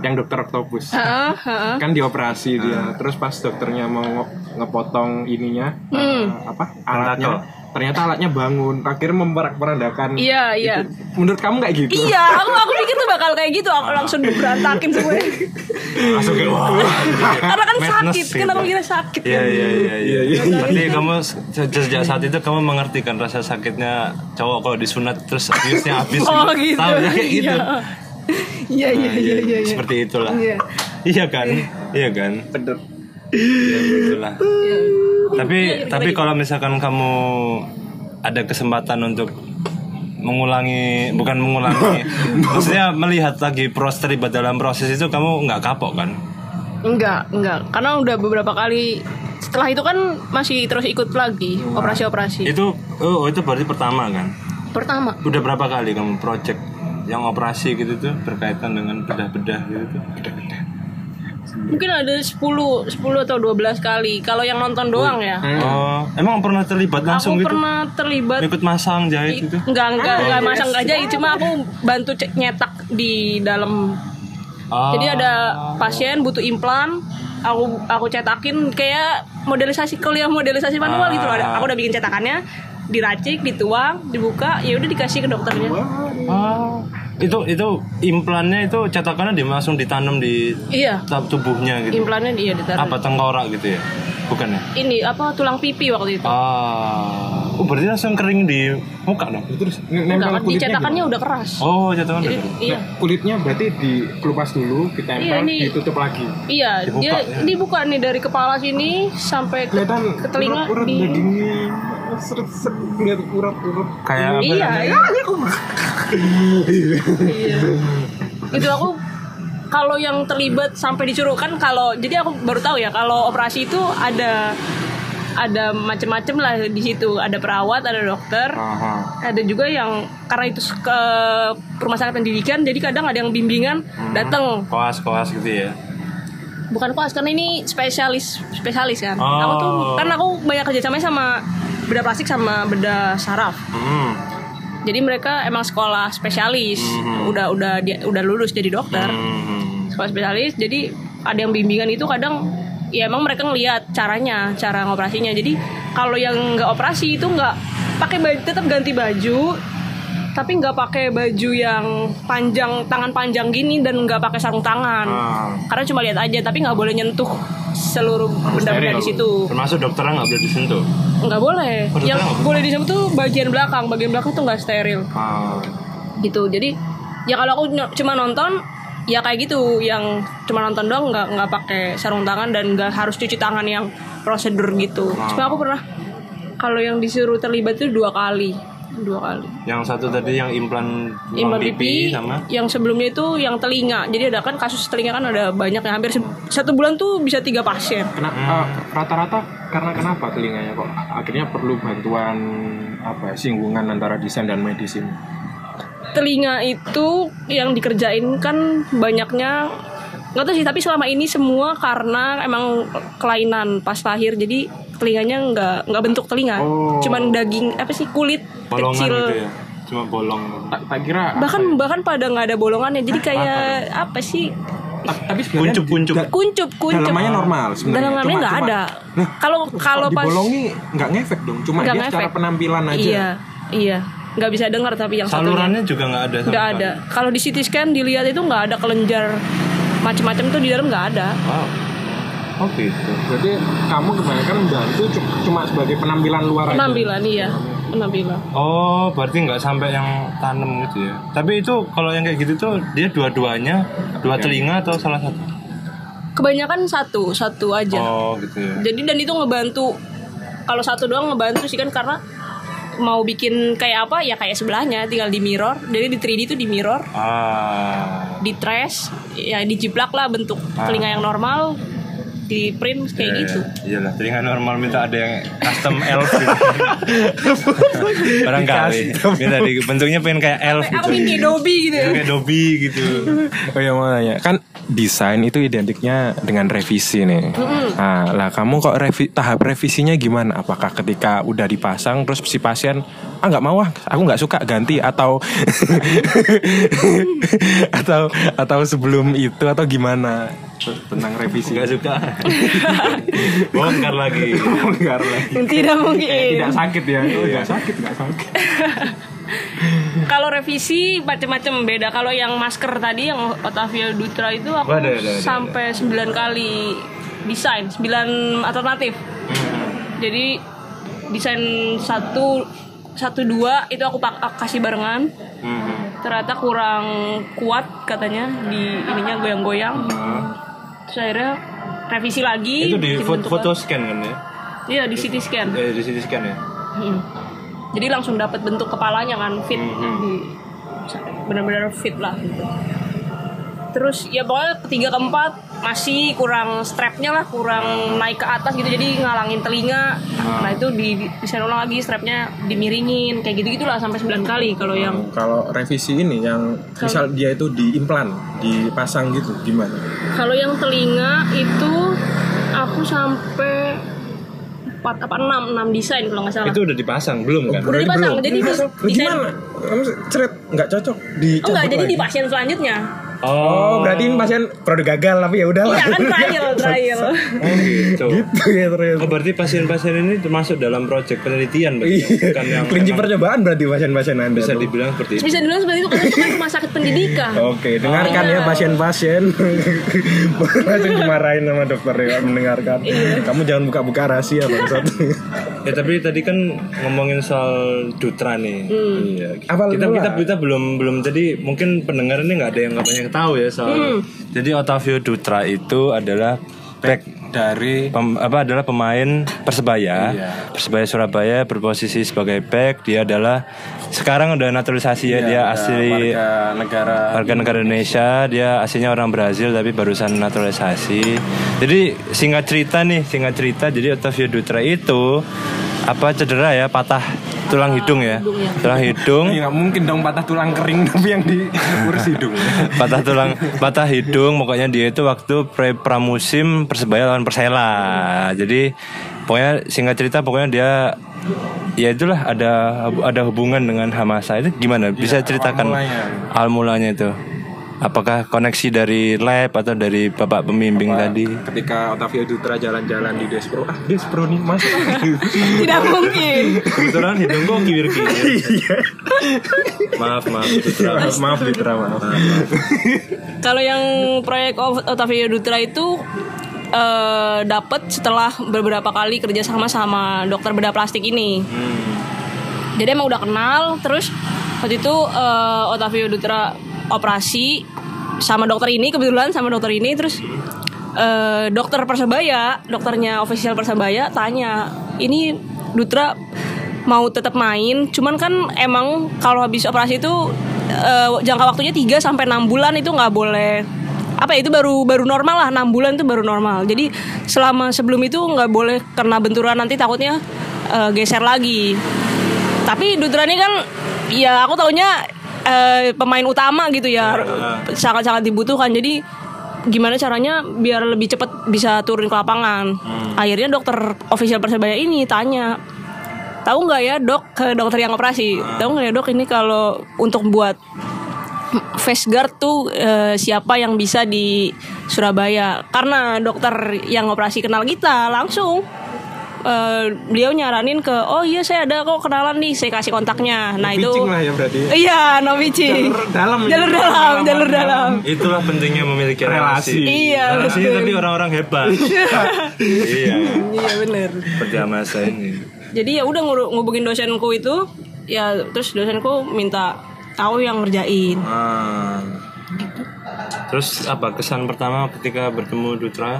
Yang dokter Octopus Heeh, heeh. Kan dioperasi dia Terus pas dokternya mau nge- ngepotong ininya Hmm. eh, Apa? Alatnya Ternyata alatnya bangun Akhirnya memperak-perandakan iya iya Itu- Menurut kamu kayak gitu? iya aku aku pikir tuh bakal kayak gitu aku langsung berantakin semuanya Langsung kayak wah. karena kan Madness sakit kan gitu. aku kira sakit Iya kan. iya iya iya. iya. Berarti kamu se- sejak saat itu kamu mengerti kan rasa sakitnya cowok kalau disunat terus abisnya habis. oh gitu Tahu ya kayak gitu. iya iya Nah, iya iya iya Seperti itulah. Iya. Iya kan? Iya kan? Bener Iya itulah. Iya. Tapi tapi kalau misalkan kamu ada kesempatan untuk mengulangi bukan mengulangi maksudnya melihat lagi proses terlibat dalam proses itu kamu nggak kapok kan? Enggak enggak. Karena udah beberapa kali setelah itu kan masih terus ikut lagi operasi-operasi. Itu oh itu berarti pertama kan? Pertama. Udah berapa kali kamu project yang operasi gitu tuh berkaitan dengan bedah-bedah gitu tuh mungkin ada 10 10 atau 12 kali. Kalau yang nonton doang ya. oh. Emang pernah terlibat langsung aku gitu? pernah terlibat. Ikut masang jahit gitu? Enggak enggak enggak masang enggak jadi cuma aku bantu cek nyetak di dalam. Oh. jadi ada pasien butuh implan aku aku cetakin kayak modelisasi kuliah modelisasi manual gitu loh. Ada- aku udah bikin cetakannya diracik dituang dibuka ya udah dikasih ke dokternya. Oh. Itu itu implannya itu cetakannya dia langsung ditanam di iya. tubuhnya gitu? Implannya dia ditaruh. Apa tengkorak gitu ya? Bukan ya? Ini apa tulang pipi waktu itu. Ah oh berarti langsung kering di muka dong? Terus nempel kan kulitnya cetakannya udah keras. Oh cetakan jadi udah. iya. Kulitnya berarti dikelupas dulu Ditempel Iya, ini- Ditutup lagi. iya Dibuka, dia ya. dibuka nih dari kepala sini sampai ke, Kelihatan ke telinga urat di dagingnya Seret-seret Lihat urat-urat. Kayak apa iya namanya? iya iya itu aku kalau yang terlibat sampai disuruh kan kalau jadi aku baru tahu ya kalau operasi itu ada ada macem-macem lah di situ. Ada perawat ada dokter. Aha. ada juga yang karena itu ke rumah sakit pendidikan jadi kadang ada yang bimbingan datang koas koas gitu ya? Bukan koas karena ini spesialis spesialis kan. Oh. aku tuh kan aku banyak kerjasamanya sama bedah plastik sama bedah saraf. Hmm. jadi mereka emang sekolah spesialis. Udah udah dia udah lulus jadi dokter. Hmm. sekolah spesialis jadi ada yang bimbingan itu kadang ya emang mereka ngelihat caranya cara ngoperasinya. Jadi kalau yang nggak operasi itu nggak pakai baju tetap ganti baju tapi nggak pakai baju yang panjang tangan panjang gini dan nggak pakai sarung tangan. Ah. karena cuma lihat aja tapi nggak boleh nyentuh seluruh benda-benda di situ. Termasuk dokternya nggak boleh disentuh? Nggak boleh. Oh, yang boleh. disentuh tuh bagian belakang. Bagian belakang tuh nggak steril. Ah. gitu. Jadi ya kalau aku cuma nonton ya kayak gitu. Yang cuma nonton doang nggak nggak pakai sarung tangan dan nggak harus cuci tangan yang prosedur gitu. Cuma aku pernah kalau yang disuruh terlibat itu dua kali. Dua kali. Yang satu tadi yang implan implan pipi, pipi sama? yang sebelumnya itu yang telinga. Jadi ada kan kasus telinga kan ada banyak yang hampir se- satu bulan tuh bisa tiga pasien. Kena, eh, rata-rata karena kenapa telinganya kok? Akhirnya perlu bantuan apa ya, singgungan antara desain dan medis ini? Telinga itu yang dikerjain kan banyaknya nggak tahu sih tapi selama ini semua karena emang kelainan pas lahir jadi telinganya nggak nggak bentuk telinga. Oh. cuman daging apa sih kulit bolongan kecil. gitu ya? Cuma bolong. Tak, tak kira bahkan bahkan pada nggak ada bolongannya jadi kayak apa? sih? Ta- tapi kuncup kuncup. Kuncup kuncup. Dalamannya normal sebenarnya. Dalamnya Cuma- nggak cuma- ada. Nah, kalau kalau pas dibolongi nggak ngefek dong, cuma dia secara ngefek. penampilan aja. iya iya nggak bisa dengar tapi yang satunya. Salurannya juga nggak ada nggak ada. Kalau di CT scan dilihat itu nggak ada kelenjar macam-macam tuh di dalam nggak ada. Wow. Oh gitu. Jadi kamu kebanyakan membantu cu- cuma sebagai penampilan luar aja. penampilan iya. Penampilan. Oh, berarti nggak sampai yang tanam gitu ya? Tapi itu kalau yang kayak gitu tuh dia dua-duanya dua telinga atau salah satu? kebanyakan satu satu aja. Oh, gitu ya. jadi dan itu ngebantu kalau satu doang ngebantu sih kan karena mau bikin kayak apa ya kayak sebelahnya tinggal di mirror jadi di 3D itu di mirror Ah. di trace ya dijiplak lah bentuk Ah. telinga yang normal di print kayak Iya, gitu iya. Iyalah, telinga normal minta ada yang custom elf gitu. Barangkali. Minta di bentuknya pengen kayak elf aku gitu. ingin kayak Dobby gitu ya Kayak Dobby gitu. Oh iya mau nanya, kan desain itu identiknya dengan revisi nih. Nah, lah kamu kok revi, tahap revisinya gimana? Apakah ketika udah dipasang terus si pasien ah nggak mau ah, aku nggak suka ganti atau atau atau sebelum itu atau gimana tentang revisi? Gak suka. Bongkar lagi. Bongkar lagi. Tidak mungkin. Tidak sakit ya? Oh, nggak sakit, nggak sakit. Kalau revisi macam-macam beda. Kalau yang masker tadi yang Otavia Dutra itu aku ada, ada, ada, sampai 9 kali desain, 9 alternatif. Jadi desain satu satu dua itu aku pak kasih barengan. Hmm. Ternyata kurang kuat katanya di ininya goyang-goyang. Terus akhirnya revisi lagi. Itu di foto, foto scan kan ya? Iya di CT scan. Eh, di CT scan ya? Hmm. Jadi langsung dapat bentuk kepalanya kan fit Hmm, di benar-benar fit lah gitu. Terus ya pokoknya ketiga keempat masih kurang strapnya lah kurang naik ke atas gitu jadi ngalangin telinga. Ah. Nah itu di desain ulang lagi strapnya dimiringin kayak gitu gitulah sampai 9 kali kalau yang Kalau revisi ini yang misal dia itu diimplan, dipasang gitu gimana? kalau yang telinga itu aku sampai 4 apa 6 6 desain kalau nggak salah. Itu udah dipasang belum kan? Udah dipasang, jadi pas desain Gimana? Kamu ceret nggak cocok di Oh enggak, jadi di pasien selanjutnya. Oh, berarti ini pasien produk gagal tapi ya udah. Iya kan trial, trial. Oh gitu. gitu ya terus. Oh berarti pasien-pasien ini termasuk dalam proyek penelitian berarti ya? Iya, bukan yang kelinci percobaan berarti pasien-pasien anda. bisa dibilang seperti itu. Bisa dibilang seperti itu karena itu kan rumah sakit pendidikan. Oke, dengarkan Iya. ya pasien-pasien. Langsung dimarahin sama dokter ya mendengarkan. Iya. Kamu jangan buka-buka rahasia bangsat. Ya tapi tadi kan ngomongin soal Dutra nih. Hmm. Iya. Apa kita, kita kita belum belum jadi mungkin pendengar ini nggak ada yang nggak banyak tahu ya soal. Hmm. Jadi Otavio Dutra itu adalah back Dari pem- apa adalah pemain Persebaya. Iya. Persebaya Surabaya berposisi sebagai back. Dia adalah sekarang udah naturalisasi ya. dia asli Iya, warga negara warga negara Indonesia dia aslinya orang Brazil tapi barusan naturalisasi jadi singkat cerita nih singkat cerita jadi Otavio Dutra itu apa cedera ya patah tulang hidung ya hidung tulang hidung Ya mungkin dong patah tulang kering tapi yang diurus hidung. patah tulang patah hidung pokoknya dia itu waktu pre pramusim persebaya lawan persela jadi pokoknya singkat cerita pokoknya dia ya itulah ada ada hubungan dengan Hamasa itu gimana bisa ceritakan mulanya. awal mulanya itu apakah koneksi dari lab atau dari bapak pembimbing tadi Ketika Otavio Dutra jalan-jalan di Despro, ah Despro nih mas. Tidak mungkin. kebetulan hidung kok kiwir kiwir maaf maaf Dutra. maaf, maaf Dutra maaf. Kalau yang proyek Ot- Otavio Dutra itu eh dapat setelah beberapa kali kerjasama sama dokter bedah plastik ini. Jadi emang udah kenal, terus waktu itu eh, Otavio Dutra operasi sama dokter ini kebetulan sama dokter ini terus eh, dokter persebaya, dokternya official persebaya tanya, ini Dutra mau tetap main, cuman kan emang kalau habis operasi itu eh, jangka waktunya 3 sampai 6 bulan itu nggak boleh apa ya, itu baru baru normal lah 6 bulan itu baru normal. Jadi selama sebelum itu nggak boleh kena benturan nanti takutnya eh, geser lagi. Tapi Dutra ini kan ya aku taunya eh, pemain utama gitu ya sangat-sangat dibutuhkan. Jadi gimana caranya biar lebih cepat bisa turun ke lapangan. Akhirnya dokter official persebaya ini tanya tahu nggak ya dok ke dokter yang operasi? Tahu nggak ya dok ini kalau untuk buat face guard tuh eh, siapa yang bisa di Surabaya. Karena dokter yang operasi kenal kita langsung eh, beliau nyaranin ke oh iya saya ada kok kenalan nih saya kasih kontaknya. Nah itu lah ya berarti. iya no pitching. Jalur dalam ya. jalur dalam jalur dalam. itulah pentingnya memiliki relasi. Relasi. Iya, relasi betul. tapi orang-orang hebat. Iya. Iya. Bener. Seperti Hamasa ini. Jadi ya udah nguru- ngubungin dosenku itu ya terus dosenku minta tahu yang ngerjain Ah. Terus apa kesan pertama ketika bertemu Dutra?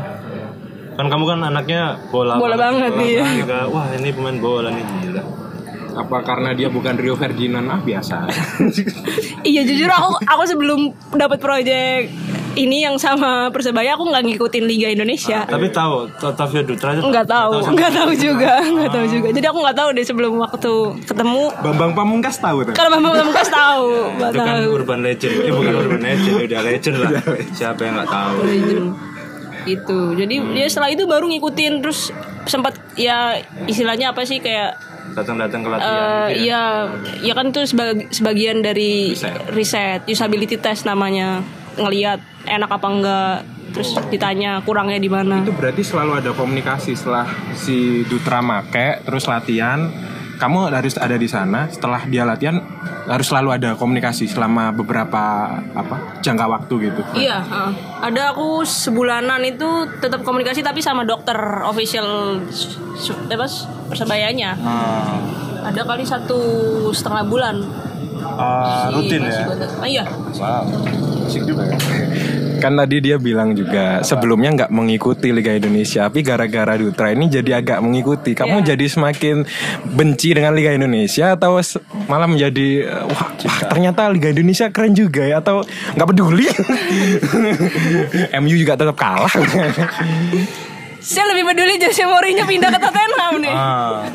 Kan kamu kan anaknya bola. Bola banget, iya. Ketika, Wah ini pemain bola nih gila. Apa karena dia bukan Rio Ferdinand ah biasa. Iya jujur aku aku sebelum dapat proyek ini yang sama persebaya aku nggak ngikutin Liga Indonesia. Tapi tahu Otavio Dutra itu Nggak tahu, nggak tahu juga, nggak tahu juga. Jadi aku nggak tahu deh sebelum waktu ketemu. Bambang Pamungkas tahu tuh. Kalau Bambang Pamungkas tahu, nggak itu kan urban legend. Eh bukan urban legend, udah legend lah. Siapa yang nggak tahu? Legend. Itu. Jadi ya setelah itu baru ngikutin terus sempat ya istilahnya apa sih kayak Datang-datang ke latihan. gitu ya. ya ya kan itu sebag- sebagian dari Riset. riset usability test namanya ngelihat enak apa enggak terus ditanya kurangnya di mana Itu berarti selalu ada komunikasi setelah si Dutra make terus latihan. Kamu harus ada di sana. Setelah dia latihan harus selalu ada komunikasi selama beberapa apa jangka waktu gitu. Iya, heeh. ada aku sebulanan itu tetap komunikasi tapi sama dokter official s- s- apa s- persebayanya. Ah, Ada kali satu setengah bulan. Si rutin ya. Ah, iya. Wow. Asik juga ya. Kan tadi dia bilang juga sebelumnya nggak mengikuti Liga Indonesia, tapi gara-gara Dutra ini jadi agak mengikuti. Kamu Iya. jadi semakin benci dengan Liga Indonesia atau malah menjadi eh, wah, wah, ternyata Liga Indonesia keren juga ya atau nggak peduli? MU juga tetap kalah. Saya lebih peduli Jose Mourinho pindah ke Tottenham nih. Ah.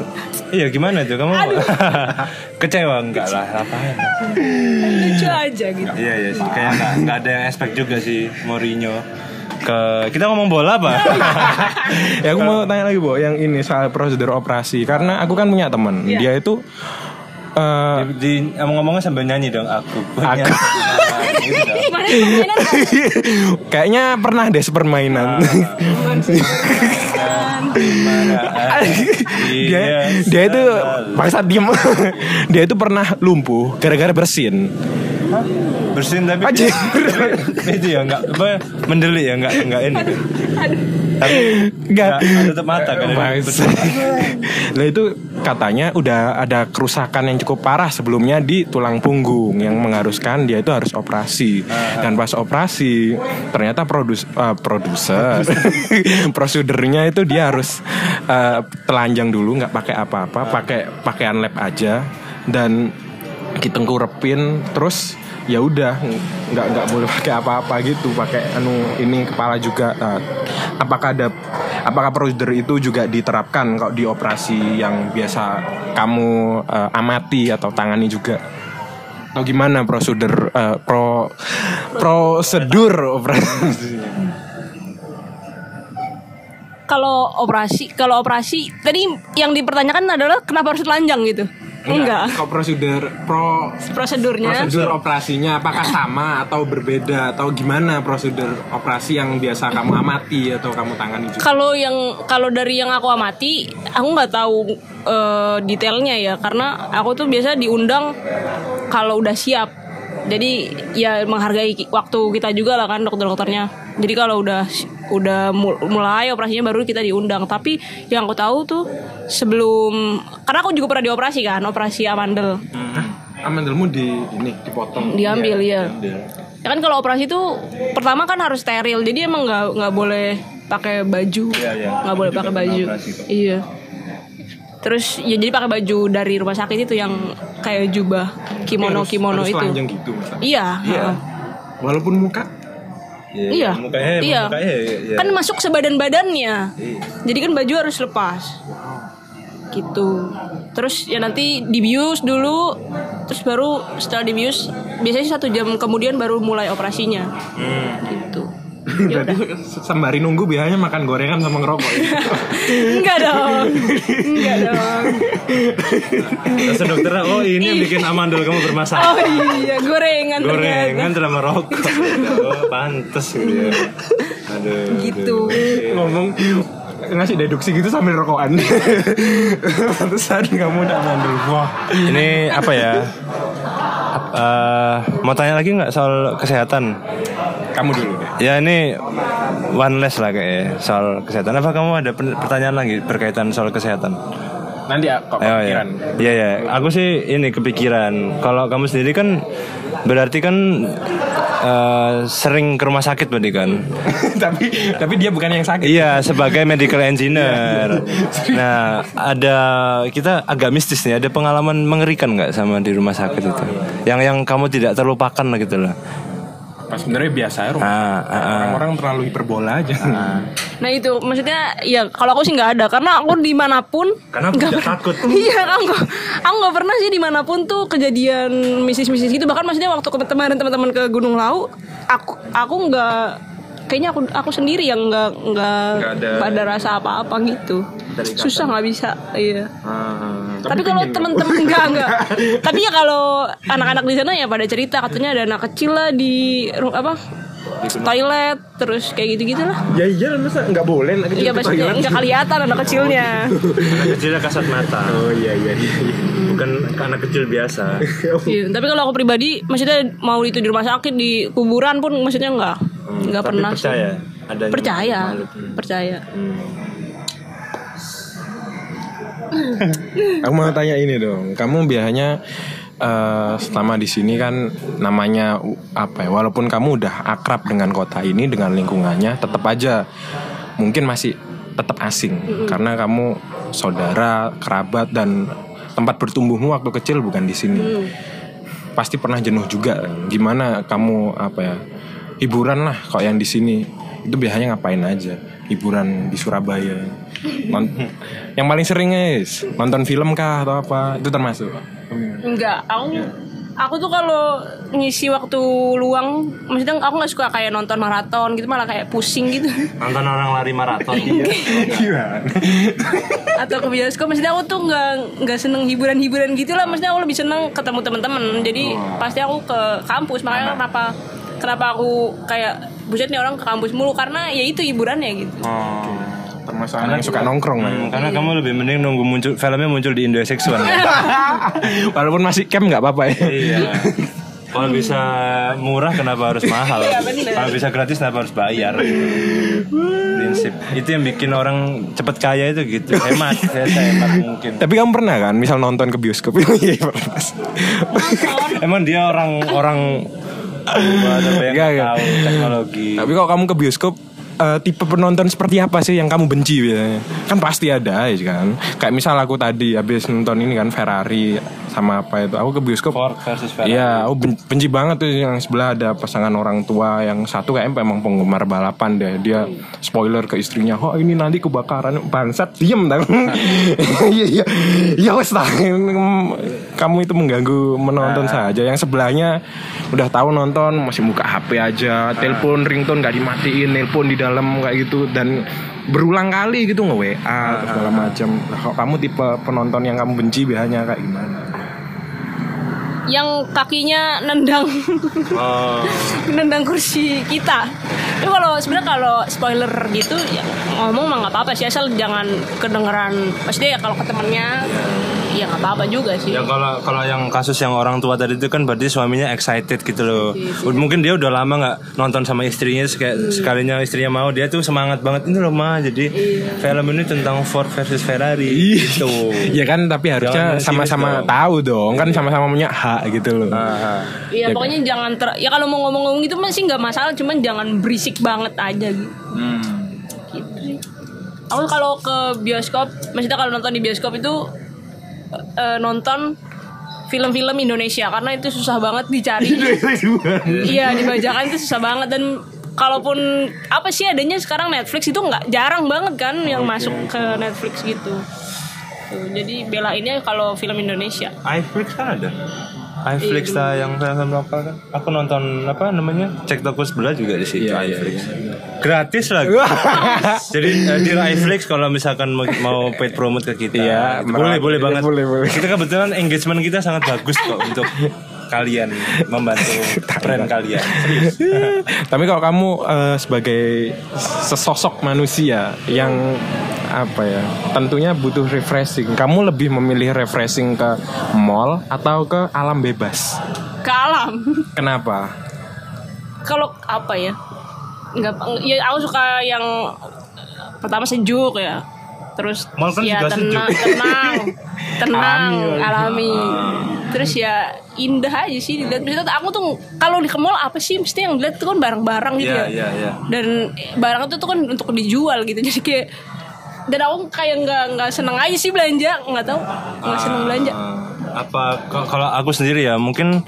Iya gimana tuh kamu kecewa enggak lah apain Lucu aja gitu. Iya iya sih kayak nggak nggak ada yang expect juga sih Mourinho ke kita ngomong bola apa ya aku mau tanya lagi, Bo, yang ini soal prosedur operasi karena aku kan punya teman, Iya. dia itu eh, di ngomong-ngomongnya sambil nyanyi dong aku punya Aku. Gitu kayaknya pernah deh sepermainan. Dia Iya, dia itu selalu. bangsa diem dia itu pernah lumpuh gara-gara bersin bersin tapi Aja. dia- itu ya nggak apa mendelik ya nggak nggak ini. Tapi Nggak. tutup mata kan. Nah itu katanya udah ada kerusakan yang cukup parah sebelumnya di tulang punggung yang mengharuskan dia itu harus operasi. Dan pas operasi ternyata produs eh, produser prosedurnya itu dia harus eh, telanjang dulu nggak pakai apa-apa pakai pakaian lab aja. Dan ditengkurepin terus ya udah nggak nggak boleh pakai apa-apa gitu pakai anu ini kepala juga. Nah, apakah ada apakah prosedur itu juga diterapkan kalau di operasi yang biasa kamu eh, amati atau tangani juga? Atau gimana prosedur eh, pro prosedur operasi? Kalau operasi, kalau operasi tadi yang dipertanyakan adalah kenapa harus telanjang gitu? Enggak. Kok prosedur pro Prosedurnya? prosedur operasinya apakah sama atau berbeda atau gimana prosedur operasi yang biasa kamu amati atau kamu tangani juga? Kalau yang kalau dari yang aku amati aku nggak tahu eh, detailnya ya. Karena aku tuh biasa diundang kalau udah siap. Jadi ya menghargai waktu kita juga lah kan dokter-dokternya. Jadi kalau udah udah mul- mulai operasinya baru kita diundang. Tapi yang aku tahu tuh sebelum karena aku juga pernah dioperasi kan operasi amandel. Amandelmu di ini dipotong. Diambil ya ya kan kalau operasi itu pertama kan harus steril jadi emang nggak nggak boleh pakai baju. Iya, iya. nggak boleh pakai baju. iya. Terus ya jadi pakai baju dari rumah sakit itu yang kayak jubah kimono Harus- kimono harus itu. telanjang gitu iya heeh. walaupun muka Iya. mukanya Iya. mukanya ya. kan masuk sebadan badannya Iya. jadi kan baju harus lepas gitu terus ya nanti dibius dulu terus baru setelah dibius biasanya satu jam kemudian baru mulai operasinya Hmm. gitu ya Berarti sembari nunggu biasanya makan gorengan sama ngerokok. Ya? enggak dong. Enggak dong. Terus dokternya oh ini yang bikin amandel kamu bermasalah. Oh iya gorengan gorengan ternyata telah merokok oh pantes gitu ya. Aduh gitu. ngomong ngasih deduksi gitu sambil rokokan. Pantesan kamu udah mandul wah. Ini apa ya? Eh, mau tanya lagi nggak soal kesehatan kamu dulu deh ya ini one less lah kayak soal kesehatan apa kamu ada pertanyaan lagi berkaitan soal kesehatan nanti ya, kok Ayo, ya. kepikiran Iya ya, aku sih ini kepikiran. Kalau kamu sendiri kan berarti kan eh, sering ke rumah sakit berarti kan? tapi tapi dia bukan yang sakit Iya, sebagai medical engineer. Nah, ada kita agak mistis nih. Ada pengalaman mengerikan nggak sama di rumah sakit itu? Yang yang kamu tidak terlupakan lah gitu lah. Pas sebenarnya biasa ya. Ah, ah, ah. Orang-orang terlalu hiperbola aja. Nah itu maksudnya ya kalau aku sih nggak ada karena aku di mana pun Karena nggak tidak per- takut. Iya aku aku nggak pernah sih di mana pun tuh kejadian misis-misis gitu bahkan maksudnya waktu ke- kemarin teman-teman ke Gunung Lau aku aku nggak kayaknya aku aku sendiri yang nggak nggak ada- pada rasa apa-apa gitu susah nggak bisa iya Ah. tapi kalau teman-teman enggak enggak tapi ya kalau anak-anak di sana ya pada cerita katanya ada anak kecil lah di apa toilet terus kayak gitu gitu lah ya iya masa nggak boleh anak kecil Iya ke maksudnya toilet? nggak kelihatan anak kecilnya. Anak kecilnya kasat mata. Oh iya iya iya. Bukan anak kecil biasa. Iya, tapi kalau aku pribadi, maksudnya mau itu di rumah sakit, di kuburan pun, maksudnya nggak, nggak Tapi pernah. sih. percaya adanya Percaya, makhluk. percaya. Aku mau tanya ini dong. Kamu biasanya eh, selama di sini kan namanya apa ya? Walaupun kamu udah akrab dengan kota ini, dengan lingkungannya, tetap aja mungkin masih tetap asing karena kamu saudara, kerabat dan tempat bertumbuhmu waktu kecil bukan di sini. Pasti pernah jenuh juga. Gimana kamu apa ya? Hiburan lah kok yang di sini. Itu biasanya ngapain aja? Hiburan di Surabaya. Non- yang paling sering guys nonton film kah atau apa itu termasuk Enggak, aku aku tuh kalau ngisi waktu luang, maksudnya aku nggak suka kayak nonton maraton gitu, malah kayak pusing gitu. Nonton orang lari maraton. gimana Atau ke bioskop, maksudnya aku tuh nggak nggak seneng hiburan-hiburan gitu lah, maksudnya aku lebih seneng ketemu teman-teman. Jadi pasti aku ke kampus, makanya kenapa kenapa aku kayak buset nih orang ke kampus mulu karena ya itu hiburannya gitu. Oh. termasuk anak yang suka nongkrong Hmm, karena kamu lebih mending nunggu muncul filmnya muncul di Indo Seksual. walaupun masih camp nggak apa-apa ya iya. Kalau bisa murah kenapa harus mahal? Iya. Kalau bisa gratis kenapa harus bayar? Prinsip. Itu yang bikin orang cepet kaya itu gitu. Hemat, ya, hemat mungkin. tapi kamu pernah kan misal nonton ke bioskop Iya, pernah. Emang dia orang orang Enggak, enggak. tahu teknologi. tapi kalau kamu ke bioskop eh, tipe penonton seperti apa sih yang kamu benci biasanya kan pasti ada ya kan kayak misal aku tadi habis nonton ini kan Ferrari sama apa itu aku ke bioskop Ford versus Ferrari. Iya, aku ben- benci banget tuh yang sebelah ada pasangan orang tua yang satu kayak emang penggemar balapan deh. Dia spoiler ke istrinya, "Oh, ini nanti kebakaran." Bangsat, diem dong. Iya, iya. Ya wes. Kamu itu mengganggu menonton saja. Yang sebelahnya udah tahu nonton masih buka HP aja, telepon ringtone gak dimatiin, nelpon di dalam kayak gitu dan berulang kali gitu nge WA atau segala macam. Nah, kamu tipe penonton yang kamu benci biasanya kayak gimana? Yang kakinya nendang Oh. nendang kursi kita. Tapi kalau sebenarnya kalau spoiler gitu ya ngomong mah nggak apa-apa sih asal jangan kedengeran. Maksudnya ya kalau ke temennya ya nggak apa-apa juga sih. Ya kalau kalau yang kasus yang orang tua tadi itu kan berarti suaminya excited gitu loh. Iya, Mungkin dia udah lama nggak nonton sama istrinya kayak Hmm. sekalinya istrinya mau dia tuh semangat banget ini loh mah jadi Iya. film ini tentang Ford versus Ferrari gitu. Ya kan tapi harusnya sama-sama tahu dong kan sama-sama punya hak gitu loh. Ah, Iya pokoknya jangan ter ya kalau mau ngomong-ngomong gitu masih nggak masalah cuman jangan berisik banget aja gitu. Gitu sih. Aku kalau ke bioskop, maksudnya kalau nonton di bioskop itu eh, nonton film-film Indonesia karena itu susah banget dicari. Iya dibajakan itu susah banget dan kalaupun apa sih adanya sekarang Netflix itu nggak jarang banget kan yang masuk ke Netflix gitu. Tuh, jadi belainnya kalau film Indonesia. iFlix kan ada. iFlix lah yang film lokal kan. Aku nonton apa namanya? Cek toko sebelah juga di situ Iya, iya, iFlix. Gratis lagi. Jadi eh, di iFlix kalau misalkan mau, mau paid promote ke kita, Iya, boleh boleh banget. boleh, boleh. Kita kebetulan engagement kita sangat bagus kok untuk kalian membantu brand kalian. Tapi kalau kamu eh, sebagai sesosok manusia yang apa ya, tentunya butuh refreshing. Kamu lebih memilih refreshing ke mall atau ke alam bebas? Ke alam. Kenapa? kalau apa ya nggak ya aku suka yang pertama sejuk ya terus Mall kan ya juga tenang sejuk. tenang tenang Alami, alami, terus ya indah aja sih dilihat tuh aku tuh kalau di ke mall apa sih mesti yang dilihat tuh kan barang-barang gitu Iya, ya iya, iya. dan barang itu tuh kan untuk dijual gitu jadi kayak dan aku kayak nggak nggak seneng aja sih belanja nggak tahu nggak seneng belanja Ah, apa kalau aku sendiri ya mungkin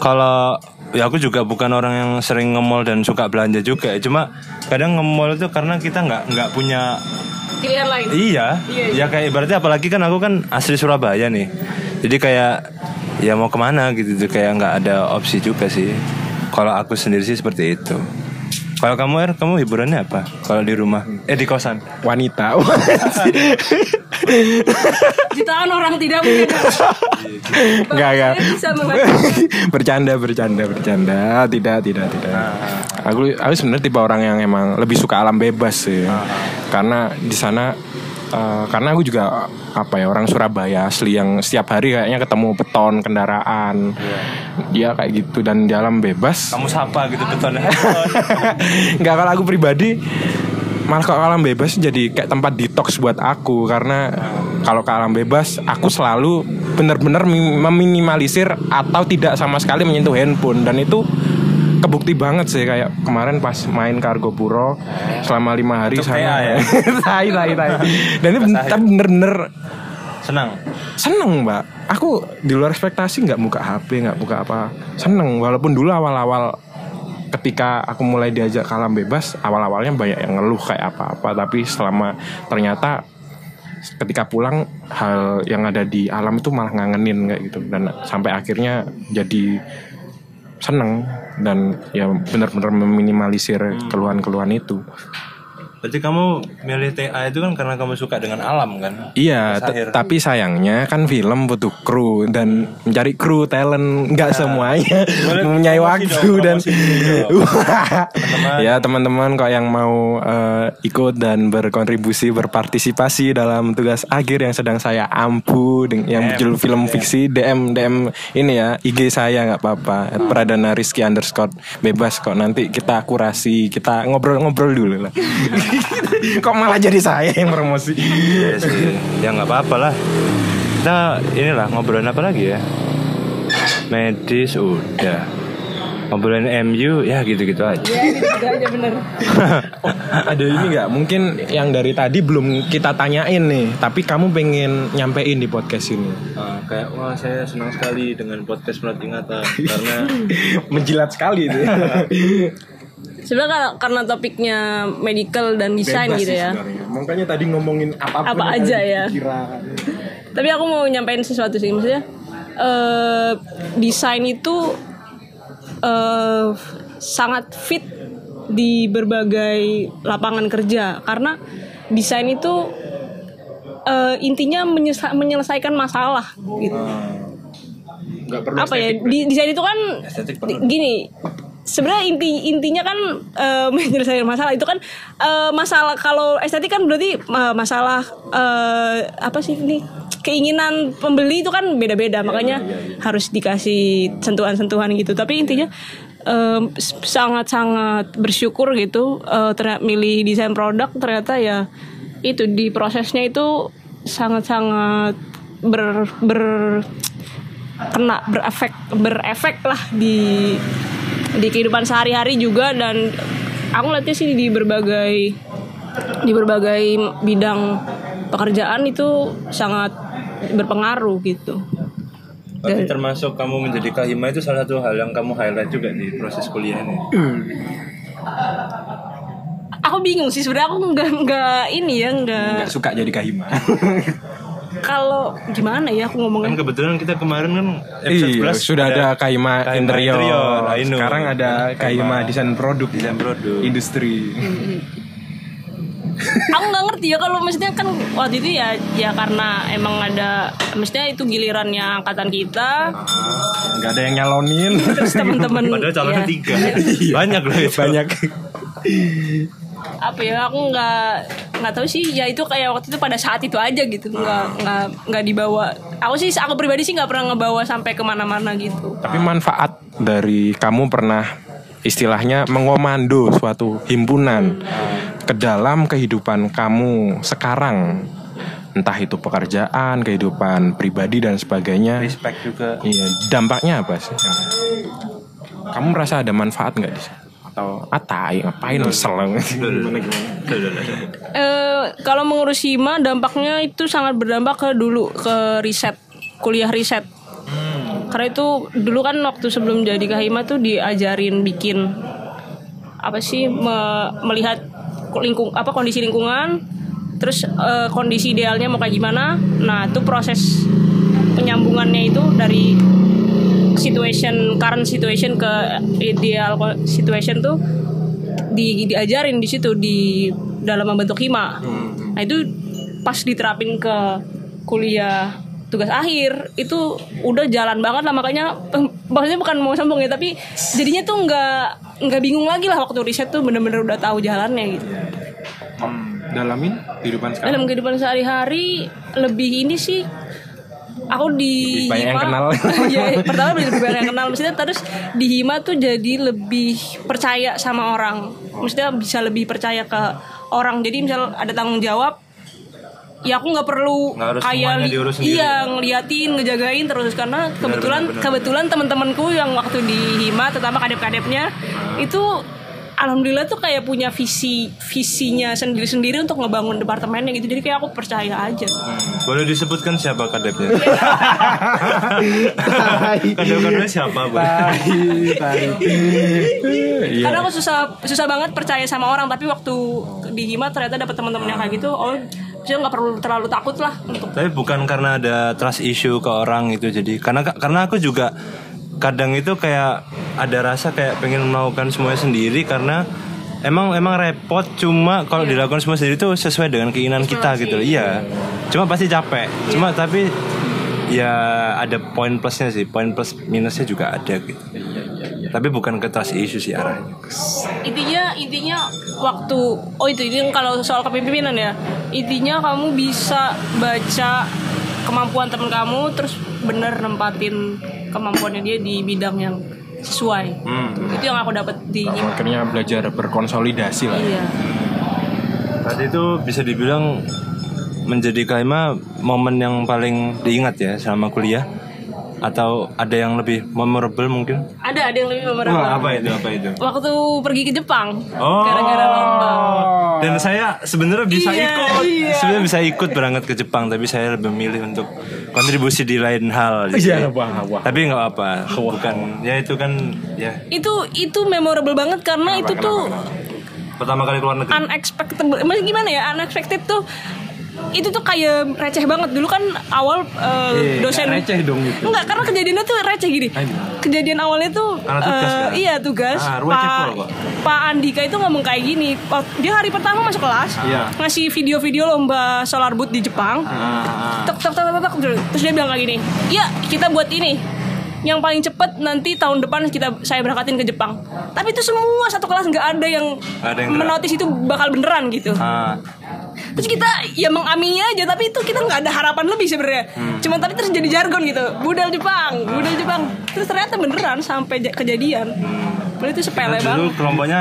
kalau ya aku juga bukan orang yang sering nge-mall dan suka belanja juga. Cuma kadang nge-mall itu karena kita nggak nggak punya pilihan lain Iya, Iya, ya kayak ibaratnya apalagi kan aku kan asli Surabaya nih. Jadi kayak ya mau ke mana gitu tuh kayak nggak ada opsi juga sih. Kalau aku sendiri sih seperti itu. Kalau kamu Er, kamu hiburannya apa? Kalau di rumah? Eh di kosan? Wanita. jutaan orang tidak punya Enggak, enggak. Saya bisa mengatakan bercanda, bercanda, bercanda. Tidak, tidak, tidak. Aku aku sebenarnya tipe orang yang emang lebih suka alam bebas sih. Karena di sana eh, karena aku juga apa ya orang Surabaya asli yang setiap hari kayaknya ketemu beton kendaraan. Dia kayak gitu dan di alam bebas. Kamu sapa gitu betonnya? Enggak kalau aku pribadi malah kalau alam bebas jadi kayak tempat detox buat aku karena kalau ke alam bebas aku selalu benar-benar mi- meminimalisir atau tidak sama sekali menyentuh handphone dan itu kebukti banget sih kayak kemarin pas main Kargo Puro selama lima hari sana PA ya? tai tai tai. Dan ini tapi bener-bener Senang. seneng mbak. Aku di luar ekspektasi nggak buka HP nggak buka apa. Seneng walaupun dulu awal-awal ketika aku mulai diajak ke alam bebas awal-awalnya banyak yang ngeluh kayak apa-apa. Tapi selama ternyata ketika pulang hal yang ada di alam itu malah ngangenin kayak gitu. Dan sampai akhirnya jadi seneng dan ya benar-benar meminimalisir keluhan-keluhan itu Berarti kamu milih TA itu kan karena kamu suka dengan alam kan? Iya, tapi sayangnya kan film butuh kru dan mencari kru talent nggak semuanya Boleh mempunyai waktu dong, dan Teman-teman. ya teman-teman kok yang mau eh, ikut dan berkontribusi berpartisipasi dalam tugas akhir yang sedang saya ampu dengan yang berjudul film fiksi DM DM ini ya IG saya nggak apa-apa. Pradana Rizky underscore bebas kok nanti kita kurasi kita ngobrol-ngobrol dulu lah kok malah jadi saya yang promosi Iya sih. Ya nggak apa-apa lah. Kita inilah ngobrolin apa lagi ya? Medis udah. Ngobrolin MU ya gitu-gitu aja. ya gitu aja bener ada ini nggak mungkin yang dari tadi belum kita tanyain nih tapi kamu pengen nyampein di podcast ini Ah, kayak wah saya senang sekali dengan podcast Melat Ingatan karena menjilat sekali itu sebenarnya karena, karena topiknya medical dan desain gitu ya. makanya tadi ngomongin apa pun Apa aja ya. pikiran. tapi aku mau nyampein sesuatu sih maksudnya eh desain itu eh sangat fit di berbagai lapangan kerja. Karena desain itu eh, intinya menyelesaikan masalah gitu. Nggak perlu apa ya di desain itu kan Estetik gini sebenarnya inti intinya kan eh, menyelesaikan masalah itu kan eh, masalah kalau estetik kan berarti eh, masalah eh, apa sih ini keinginan pembeli itu kan beda-beda. Makanya harus dikasih sentuhan-sentuhan gitu. Tapi intinya eh, s- sangat-sangat bersyukur gitu eh, ternyata milih desain produk ternyata ya itu di prosesnya itu sangat-sangat ber, ber kena berefek berefek lah di di kehidupan sehari-hari juga dan aku lihatnya sih di berbagai di berbagai bidang pekerjaan itu sangat berpengaruh gitu. Berarti termasuk kamu menjadi kahima itu salah satu hal yang kamu highlight juga di proses kuliah ini. Aku bingung sih sebenarnya aku nggak nggak ini ya nggak nggak suka jadi kahima kalau gimana ya aku Kan ngomongnya kebetulan kita kemarin kan episode Iya, 11 sudah ada kahima interior. interior, know. Sekarang ada kahima desain produk, desain produk. industri. aku nggak ngerti ya kalau maksudnya kan waktu itu ya ya karena emang ada maksudnya itu gilirannya angkatan kita Nggak ada yang nyalonin. terus teman-teman Padahal calonnya ya, tiga. Banyak loh itu. Banyak. apa ya aku nggak nggak tahu sih ya itu kayak waktu itu pada saat itu aja gitu nggak nggak nggak dibawa aku sih aku pribadi sih nggak pernah ngebawa sampai ke mana-mana gitu Tapi manfaat dari kamu pernah istilahnya mengomando suatu himpunan ke dalam kehidupan kamu sekarang entah itu pekerjaan, kehidupan pribadi dan sebagainya. Respect juga. Iya, dampaknya apa sih? Kamu merasa ada manfaat nggak di sana? Atau ah tai ngapain kesel gimana gimana? eh kalau mengurus hima dampaknya itu sangat berdampak ke dulu ke riset kuliah riset. Karena itu dulu kan waktu sebelum jadi kahima tuh diajarin bikin apa sih me- melihat lingkung apa kondisi lingkungan terus eh, kondisi idealnya mau kayak gimana. Nah itu proses penyambungannya itu dari situation current situation ke ideal situation tuh di diajarin di situ di dalam membentuk hima. Nah itu pas diterapin ke kuliah tugas akhir itu udah jalan banget lah. Makanya maksudnya bukan mau sombong ya tapi jadinya tuh nggak nggak bingung lagi lah waktu riset tuh bener-bener udah tahu jalannya gitu. Hmm, dalamin kehidupan sekarang. dalam kehidupan sehari-hari lebih ini sih aku di Lebih banyak yang Hima- kenal. Iya, pertama lebih banyak yang kenal. Maksudnya terus di Hima tuh jadi lebih percaya sama orang. Maksudnya bisa lebih percaya ke orang. Jadi misal ada tanggung jawab ya aku nggak perlu harus kayak iya ngeliatin ngejagain terus. Karena kebetulan benar, benar. kebetulan teman-temanku yang waktu di Hima terutama kadep-kadepnya itu alhamdulillah tuh kayak punya visi visinya sendiri-sendiri untuk ngebangun departemennya gitu. Jadi kayak aku percaya aja. Boleh disebutkan siapa kadepnya? Kadep-kadepnya siapa, Bu? Iya. karena aku susah susah banget percaya sama orang. Tapi waktu di Hima ternyata dapat teman-teman yang kayak gitu oh saya nggak perlu terlalu takut lah untuk Tapi bukan karena ada trust issue ke orang itu jadi karena karena aku juga kadang itu kayak ada rasa kayak pengen melakukan semuanya sendiri karena emang emang repot cuma kalau dilakukan semua sendiri itu sesuai dengan keinginan kita gitu loh. Iya. Cuma pasti capek. Cuma tapi ya ada poin plusnya sih. Poin plus minusnya juga ada gitu. Tapi bukan ke trust issue sih arahnya. intinya intinya waktu oh itu ini kalau soal kepemimpinan ya intinya kamu bisa baca kemampuan teman kamu terus bener nempatin kemampuannya dia di bidang yang sesuai Hmm. itu yang aku dapat di Hima Akhirnya belajar berkonsolidasi lah. iya Tadi itu bisa dibilang menjadi Kaima momen yang paling diingat ya selama kuliah atau ada yang lebih memorable mungkin? ada ada yang lebih memorable Wah, apa itu? Apa itu? waktu pergi ke Jepang Oh. gara-gara lomba Dan saya sebenarnya bisa Iya, ikut. iya. Sebenarnya bisa ikut berangkat ke Jepang, tapi saya lebih memilih untuk kontribusi di lain hal. gitu. Iya, wah, wah. Tapi nggak apa, bukan. Ya itu kan, ya itu itu memorable banget karena itu tuh pertama kali keluar negeri. unexpected maksudnya gimana ya unexpected tuh itu tuh kayak receh banget. Dulu kan awal eh, Eh, dosen receh dong itu. enggak karena kejadiannya tuh receh gini. Kejadian awalnya tuh Karena tugas kan? iya tugas. Ah, ruang pak pak Andika itu ngomong kayak gini. Dia hari pertama masuk kelas Iya. ngasih video-video lomba solar boot di Jepang. Ah, tek tek tek tek tek terus dia bilang kayak gini ya kita buat ini. Yang paling cepet nanti tahun depan kita saya berangkatin ke Jepang. Tapi itu semua satu kelas nggak ada yang, Ada yang menotis itu bakal beneran gitu. Ah. Terus kita ya mengamini aja tapi itu kita nggak ada harapan lebih sebenarnya Hmm. cuma tapi terus jadi jargon gitu budal Jepang budal Jepang terus ternyata beneran sampai ja- kejadian Padahal itu sepele Dulu banget kelompoknya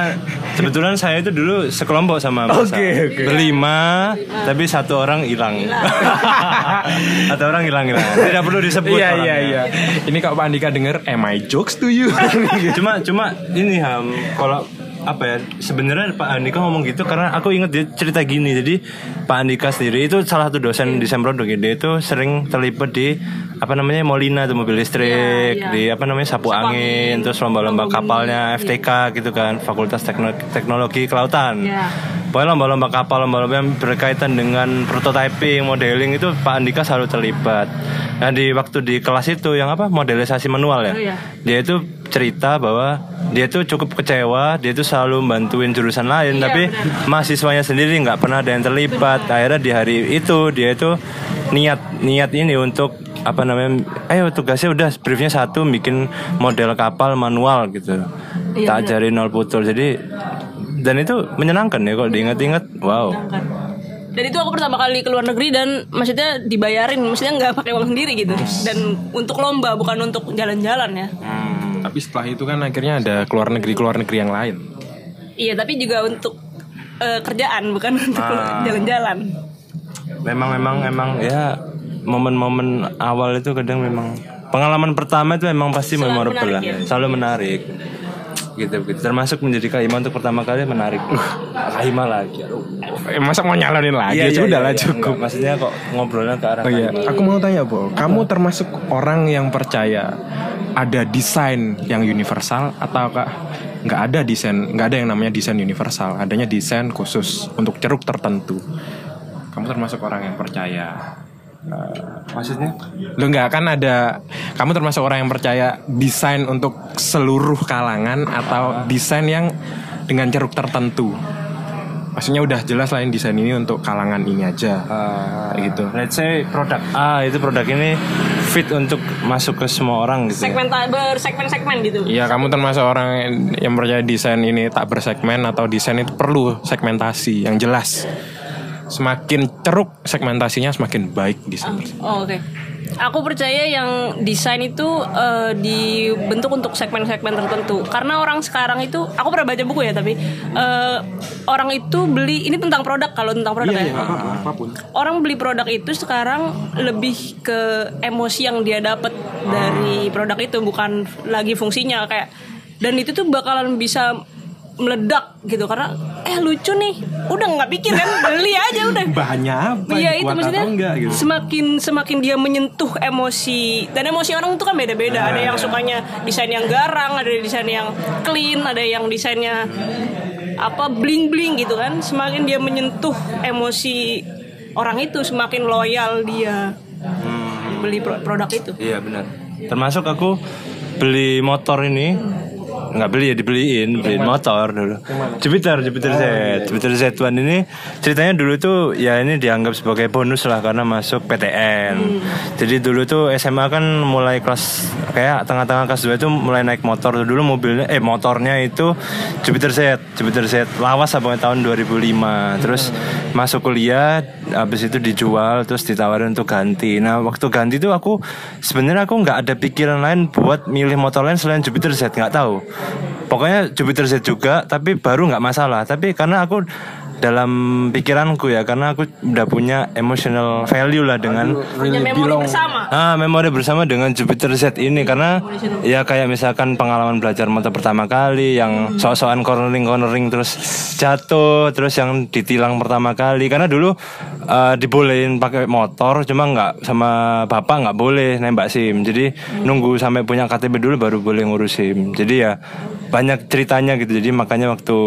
sebetulnya saya itu dulu sekelompok sama Mas. Oke, oke. Berlima, tapi satu orang hilang. satu orang hilang hilang. Tidak perlu disebut Iya iya iya. Ini kalau Pak Andika denger, am I jokes to you? cuma cuma ini ham kalau apa ya sebenarnya Pak Andika ngomong gitu karena aku inget dia cerita gini jadi Pak Andika sendiri itu salah satu dosen di ya. dia itu sering terlibat di apa namanya Molina atau mobil listrik Iya, iya. di apa namanya sapu, Sapu angin, angin, terus lomba-lomba lomba kapalnya FTK gitu kan Fakultas Tekno- Teknologi Kelautan Iya. Pokoknya lomba-lomba kapal, lomba-lomba yang berkaitan dengan prototyping, modeling itu Pak Andika selalu terlibat. Nah di waktu di kelas itu yang apa modelisasi manual ya, Oh, iya. dia itu cerita bahwa dia itu cukup kecewa, dia itu selalu bantuin jurusan lain, Iya, tapi benar. mahasiswanya sendiri nggak pernah ada yang terlibat. Akhirnya di hari itu dia itu niat niat ini untuk apa namanya, ayo tugasnya udah briefnya satu bikin model kapal manual gitu, Iya, tak benar. ajarin nol putul. Jadi dan itu menyenangkan ya kalau diingat-ingat, wow. Dan itu aku pertama kali ke luar negeri dan maksudnya dibayarin maksudnya nggak pakai uang sendiri gitu dan untuk lomba bukan untuk jalan-jalan ya Tapi setelah itu kan akhirnya ada keluar negeri keluar negeri yang lain. iya tapi juga untuk eh, kerjaan bukan untuk Ah. jalan-jalan Memang memang emang ya momen-momen awal itu kadang memang pengalaman pertama itu memang pasti Selalu memorable menarik lah, ya? selalu menarik. Gitu gitu termasuk menjadi Kahima untuk pertama kali menarik Kahima lagi aduh. Eh, masa mau nyalonin lagi? Iya, iya, Sudah iya, lah iya. cukup. Enggak, maksudnya kok ngobrolnya ke arah Oh iya, Kahima. aku mau tanya, Bo. Kamu termasuk orang yang percaya ada desain yang universal ataukah nggak ada desain, nggak ada yang namanya desain universal, adanya desain khusus untuk ceruk tertentu. Kamu termasuk orang yang percaya. Maksudnya Lo nggak akan ada, kamu termasuk orang yang percaya desain untuk seluruh kalangan atau desain yang dengan ceruk tertentu. Maksudnya udah jelas lain desain ini untuk kalangan ini aja. uh, Kayak gitu. let's say produk A itu produk ini fit untuk masuk ke semua orang gitu ya. segmen bersegmen-segmen gitu Iya, kamu termasuk orang yang percaya desain ini tak bersegmen atau desain itu perlu segmentasi yang jelas. Semakin ceruk segmentasinya semakin baik desain. tersebut. Oh, Oke. Aku percaya yang desain itu eh, dibentuk untuk segmen-segmen tertentu. Karena orang sekarang itu, aku pernah baca buku ya, tapi eh, orang itu beli ini tentang produk kalau tentang produk ya. apa pun. Orang beli produk itu sekarang lebih ke emosi yang dia dapat dari produk itu, bukan lagi fungsinya kayak. Dan itu tuh bakalan bisa meledak gitu karena eh lucu nih udah nggak pikir kan beli aja udah Bahannya apa? Iya itu maksudnya atau enggak gitu. semakin semakin dia menyentuh emosi dan emosi orang itu kan beda-beda. ada yang sukanya desain yang garang, ada desain yang clean, ada yang desainnya apa bling bling gitu kan. Semakin dia menyentuh emosi orang itu, semakin loyal dia beli pro- produk itu. Iya benar. Termasuk aku beli motor ini nggak beli ya dibeliin beliin motor dulu. Jupiter Jupiter Z Jupiter Z1 ini ceritanya dulu tuh ya ini dianggap sebagai bonus lah karena masuk PTN jadi dulu tuh SMA kan mulai kelas kayak tengah-tengah kelas 2 itu mulai naik motor. Dulu mobilnya eh motornya itu Jupiter Z Jupiter Z lawas sampai tahun 2005 terus masuk kuliah habis itu dijual terus ditawarin untuk ganti. Nah waktu ganti tuh aku sebenarnya aku nggak ada pikiran lain buat milih motor lain selain Jupiter Z nggak tahu pokoknya Jupiter Z juga tapi baru nggak masalah. Tapi karena aku dalam pikiranku ya karena aku udah punya emotional value lah dengan Punya memori bersama. Ah, memori bersama dengan Jupiter Z ini. Karena ya kayak misalkan pengalaman belajar motor pertama kali yang sok-sokan cornering cornering terus jatuh, terus yang ditilang pertama kali. Karena dulu eh, dibolehin pakai motor cuma nggak sama bapak nggak boleh nembak SIM. Jadi nunggu sampai punya KTP dulu baru boleh ngurus SIM. Jadi ya banyak ceritanya gitu. Jadi makanya waktu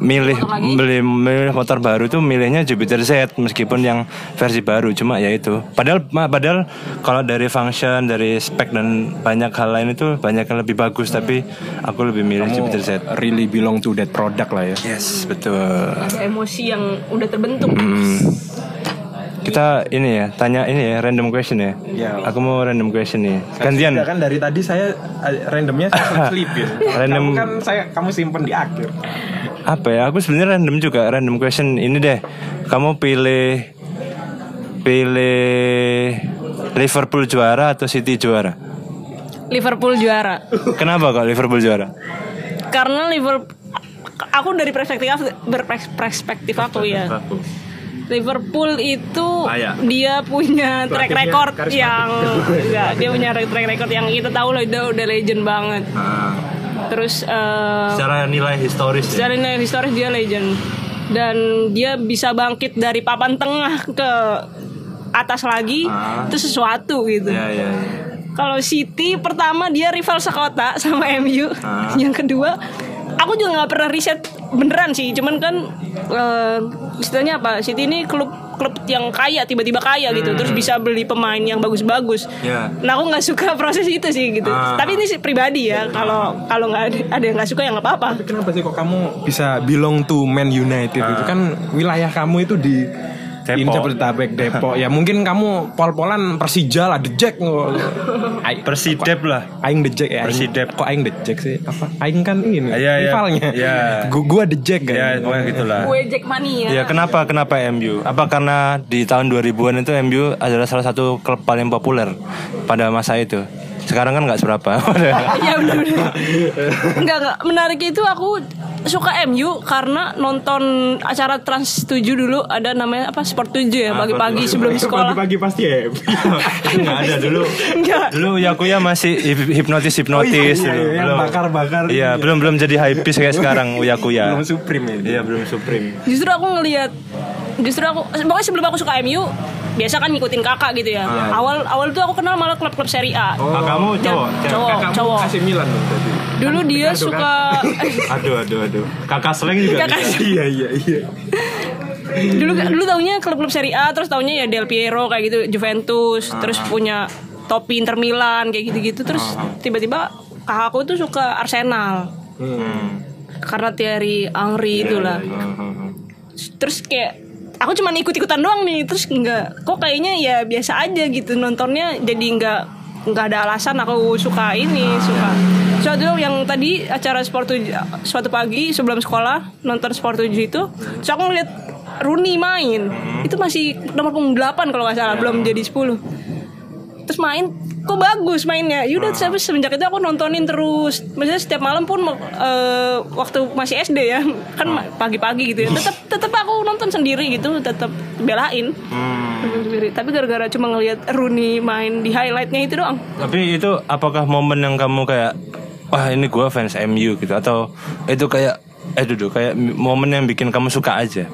milih beli milih motor baru tuh milihnya Jupiter Z meskipun yang versi baru cuma ya itu padahal ma- padahal kalau dari function dari spek dan banyak hal lain itu banyak yang lebih bagus tapi aku lebih milih Jupiter Z really belong to that product lah ya. yes betul Ada emosi yang udah terbentuk. Hmm. Kita ini ya tanya ini ya random question ya Ya. aku mau random question nih gantian Sudah kan dari tadi saya eh, randomnya saya selipin. Random- Kamu kan saya kamu simpen di akhir. apa ya aku sebenarnya random juga random question ini deh kamu pilih pilih Liverpool juara atau City juara Liverpool juara. kenapa kok Liverpool juara Karena Liverpool aku dari perspektif berperspektif aku ya. Liverpool itu Layak. dia punya track record yang enggak, dia punya track record yang kita tahu lah udah udah legend banget. Terus eh, secara nilai historis ya? secara nilai historis dia legend dan dia bisa bangkit dari papan tengah ke atas lagi Ah. itu sesuatu gitu. ya ya, ya. Kalau City pertama dia rival sekota sama MU. Ah. Yang kedua, aku juga nggak pernah riset beneran sih. Cuman kan eh, istilahnya apa? City ini klub klub yang kaya tiba-tiba kaya gitu. Terus bisa beli pemain yang bagus-bagus. Hmm. Ya. Nah aku nggak suka proses itu sih gitu. Ah. Tapi ini sih pribadi ya. Kalau kalau nggak ada, ada yang nggak suka ya nggak apa-apa. Tapi kenapa sih kok kamu bisa belong to Man United itu kan wilayah kamu itu di Depok. Ini Jabodetabek Depok ya mungkin kamu pol-polan Persija lah The Jack Ai- Persidep lah Aing The Jack ya Aing- Persidep. Kok Aing The Jack sih apa Aing kan ini Iya, iya. rivalnya Iya. Gua, gua The Jack kan ya pokoknya gitulah Kue Jack Mania. Ya kenapa kenapa MU? Apa karena di tahun 2000-an itu MU adalah salah satu klub paling populer pada masa itu. Sekarang kan nggak seberapa. Iya benar. enggak enggak menarik itu aku suka MU karena nonton acara Trans 7 dulu ada namanya apa Sport 7 ya pagi-pagi sebelum sekolah. Pagi-pagi pasti ya. nggak ada dulu. Enggak. Dulu Yakuya masih hipnotis hipnotis Oh, iya, iya, iya, belum bakar-bakar. Iya, belum belum jadi hypebeast kayak sekarang Uyakuya. Belum Supreme ya. Iya, belum Supreme. Justru aku ngelihat justru aku pokoknya sebelum aku suka MU biasa kan ngikutin kakak gitu ya. Awal awal tuh aku kenal malah klub-klub Serie A. Ah, kamu Dan- cowok, cewek? cowok, Kakakmu cowok. kasih Milan dong tadi. Dulu dia suka Aduh, aduh, aduh. Kakak seleng juga. Kakak. Iya iya iya. dulu dulu taunya klub-klub Serie A terus taunya ya Del Piero kayak gitu Juventus terus punya topi Inter Milan kayak gitu-gitu terus tiba-tiba kakakku tuh suka Arsenal Hmm. karena Thierry Henry itulah Hmm. terus kayak aku cuma ikut-ikutan doang nih terus nggak kok kayaknya ya biasa aja gitu nontonnya jadi nggak nggak ada alasan aku suka ini suka. Suatu yang tadi acara sport 7 suatu pagi sebelum sekolah nonton sport 7 itu terus aku ngeliat Rooney main. Itu masih nomor punggung 8 kalau nggak salah belum jadi 10 terus main kok bagus mainnya? Yaudah terus habis semenjak itu aku nontonin terus. Maksudnya setiap malam pun eh, waktu masih SD ya kan ma- pagi-pagi gitu ya tetap tetap aku nonton sendiri gitu tetap belain. Sendiri. Tapi gara-gara cuma ngelihat Rooney main di highlightnya itu doang. Tapi itu apakah momen yang kamu kayak wah ini gua fans MU gitu? Atau itu kayak eh duduk kayak momen yang bikin kamu suka aja.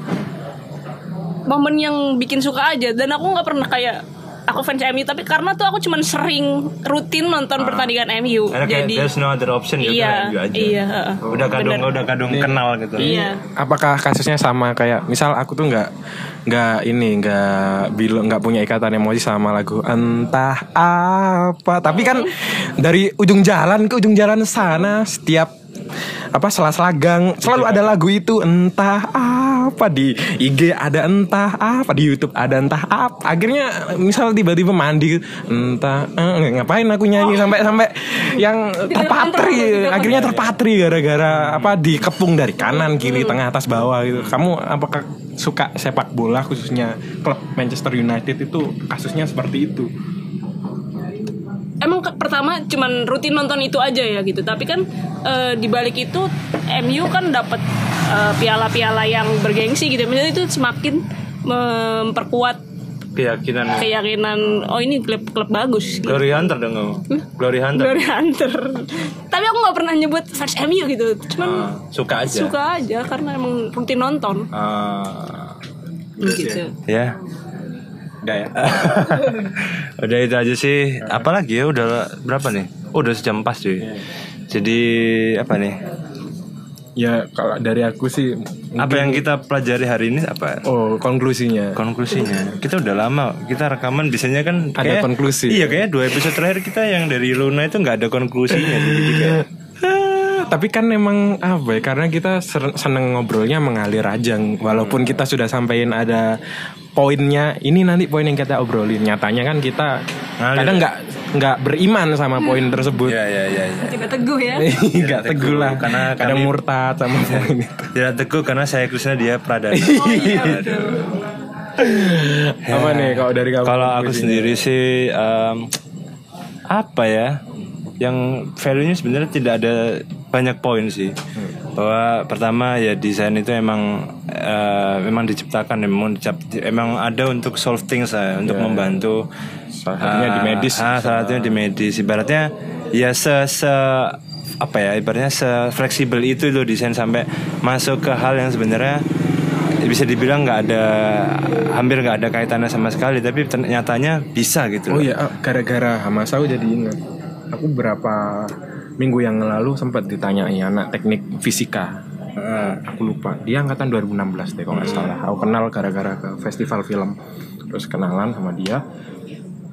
momen yang bikin suka aja. Dan aku nggak pernah kayak aku fans MU tapi karena tuh aku cuman sering rutin nonton pertandingan MU Karena jadi there's no other option ya iya udah MU aja. iya heeh. Udah kadung Bener. udah kadung kenal gitu. iya Apakah kasusnya sama kayak misal aku tuh nggak nggak ini nggak bilang nggak punya ikatan emosi sama lagu entah apa tapi kan dari ujung jalan ke ujung jalan sana setiap apa sela-sela gang? Selalu ada lagu itu. Entah apa di IG ada entah apa di YouTube ada entah apa. Akhirnya misal tiba-tiba mandi entah eh, ngapain aku nyanyi sampai sampai yang terpatri. akhirnya terpatri gara-gara apa dikepung dari kanan kiri tengah atas bawah gitu. Kamu apakah suka sepak bola khususnya klub Manchester United itu kasusnya seperti itu emang ke- pertama cuman rutin nonton itu aja ya gitu tapi kan eh, di balik itu MU kan dapat eh, piala-piala yang bergengsi gitu maksudnya itu semakin memperkuat Keyakinan keyakinan oh ini klub klub bagus gitu. Glory Hunter dong kamu. Glory Hunter. Glory Hunter tapi aku nggak pernah nyebut fans MU gitu cuman Ah, suka aja. suka aja karena emang rutin nonton Ah, gitu ya. Enggak ya udah itu aja sih. Apalagi ya udah berapa nih? Oh, udah sejam pas cuy. Jadi apa nih? ya kalau dari aku sih Apa yang kita pelajari hari ini apa? oh konklusinya Konklusinya kita udah lama kita rekaman biasanya kan Ada kayak- konklusi. Iya kayaknya dua episode terakhir kita yang dari Luna itu nggak ada konklusinya jadi kayak tapi kan emang apa ya karena kita seneng ngobrolnya mengalir aja walaupun kita sudah sampaikan ada poinnya ini nanti poin yang kita obrolin nyatanya kan kita Ngalir. kadang nggak nggak beriman sama poin tersebut ya ya ya. ya. tidak teguh ya nggak teguh lah Karena kadang kami- murtad sama poin itu Tidak teguh karena saya Krishna dia Pradana. oh iya apa nih kalau dari kamu Kalau aku konklusinya? sendiri sih em, apa ya? Yang value-nya sebenarnya tidak ada banyak poin sih. Bahwa pertama ya desain itu emang eh, memang diciptakan memang dicap, emang ada untuk solve things lah, untuk membantu Salah satunya di Ah, medis. Ah, salah satunya di medis. Ibaratnya ya se se apa ya ibaratnya se fleksibel itu loh desain sampai masuk ke hal yang sebenarnya bisa dibilang nggak ada hampir nggak ada kaitannya sama sekali tapi ternyatanya bisa gitu Oh loh. iya, ah, gara-gara Hamas aku jadi ingat. Aku berapa minggu yang lalu sempat ditanyai anak teknik fisika. Eh, aku lupa. Dia angkatan 2016 deh kalau nggak salah. Aku kenal gara-gara ke festival film. Terus kenalan sama dia.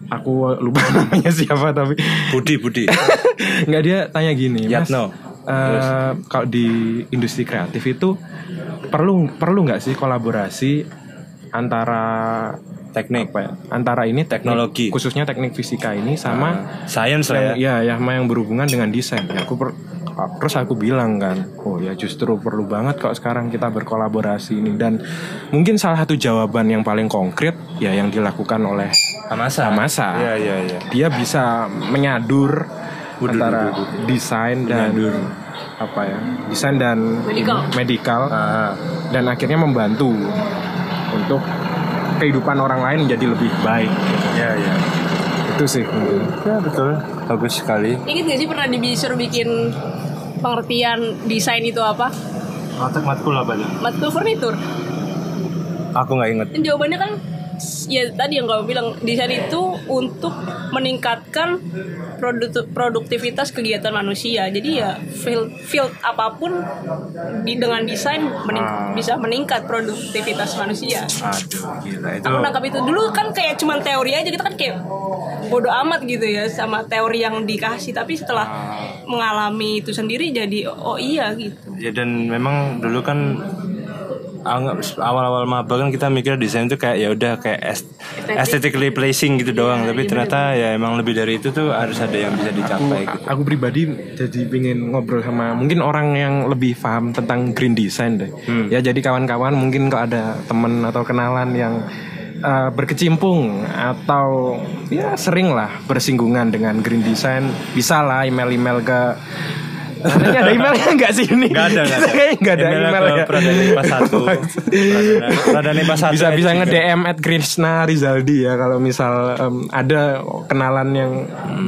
Aku lupa namanya siapa tapi Budi Budi nggak dia tanya gini, Mas. Yatno. eh, kalau di industri kreatif itu perlu perlu nggak sih kolaborasi antara teknik ya? Antara ini Teknologi. khususnya teknik fisika ini sama science lah ya yang, ya. ya sama yang berhubungan dengan desain. Ya aku per- terus aku bilang kan oh ya justru perlu banget kok sekarang kita berkolaborasi ini. Dan mungkin salah satu jawaban yang paling konkret ya yang dilakukan oleh Hamasa. Hamasa. Iya iya iya. Dia bisa menyadur antara desain dan apa ya desain dan Medical. medical Ah, dan akhirnya membantu untuk kehidupan orang lain menjadi lebih baik ya ya. itu sih. Ya betul, bagus sekali. Ingat gak sih pernah disuruh bikin pengertian desain itu apa? Matkul apa? Matkul furnitur. Aku nggak inget. Dan jawabannya kan ya tadi yang kamu bilang desain itu untuk meningkatkan produk produktivitas kegiatan manusia. Jadi ya field field apa pun di dengan desain mening- bisa meningkat produktivitas manusia. Aduh, gila itu. Aku nangkap itu dulu kan kayak cuman teori aja kita kan kayak bodoh amat gitu ya sama teori yang dikasih tapi setelah mengalami itu sendiri jadi oh iya gitu. Ya dan memang dulu kan awal-awal maba kan kita mikir desain itu kayak ya udah kayak est- aesthetically pleasing gitu doang, tapi ternyata ya emang lebih dari itu tuh harus ada yang bisa dicapai gitu. aku pribadi jadi ingin ngobrol sama mungkin orang yang lebih paham tentang green design deh. Ya jadi kawan-kawan mungkin kalau ada temen atau kenalan yang uh, berkecimpung atau ya sering lah bersinggungan dengan green design, bisa lah email-email ke Ini ada emailnya nggak sih ini? Gak ada, gak ada. Kayaknya nggak ada Emailnya ya. Pradana IPA 1 Pradana- IPA 1 bisa bisa nge DM at Krishna Rizaldi ya kalau misal em, ada kenalan yang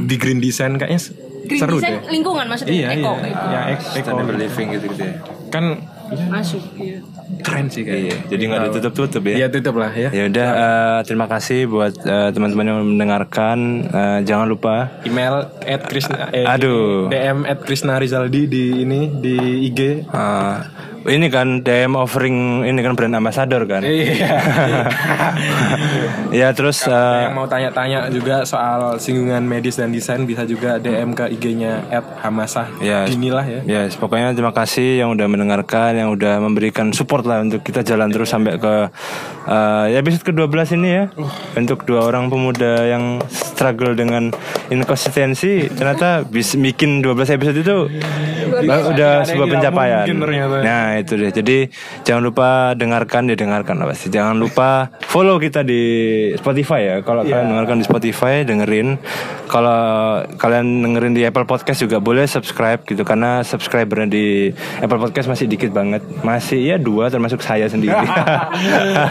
di green design kayaknya Green seru design deh. lingkungan maksudnya Iya eko. iya. Ya ek- eko. Sustainable living gitu gitu ya Kan Masuk. Iya. Keren sih Iya, kayaknya. jadi nggak ditutup-tutup ya Iya tutup lah ya. Ya udah eh, terima kasih buat eh, teman-teman yang mendengarkan Eh, jangan lupa Email at Krishna eh, Aduh. DM at Krishna Rizaldi di ini di IG. eh, ini kan DM offering ini kan brand ambassador kan Iya. ya terus eh, yang mau tanya-tanya juga soal singgungan medis dan desain bisa juga DM ke IG-nya Hamasah. Ya. Inilah ya. Ya, pokoknya terima kasih yang udah mendengarkan, yang udah memberikan support lah untuk kita jalan terus sampai ke eh, ya episode ke-12 ini ya. Untuk dua orang pemuda yang struggle dengan inkonsistensi, ternyata bisa bikin 12 episode itu bah- udah sebuah pencapaian. ternyata. Nah, itu deh. Jadi jangan lupa dengarkan, didengarkan lah pasti. Jangan lupa follow kita di Spotify ya. Kalau kalian dengarkan di Spotify, dengerin. Kalau kalian dengerin di Apple Podcast juga boleh subscribe gitu karena subscribernya di Apple Podcast masih dikit banget. Masih ya dua termasuk saya sendiri.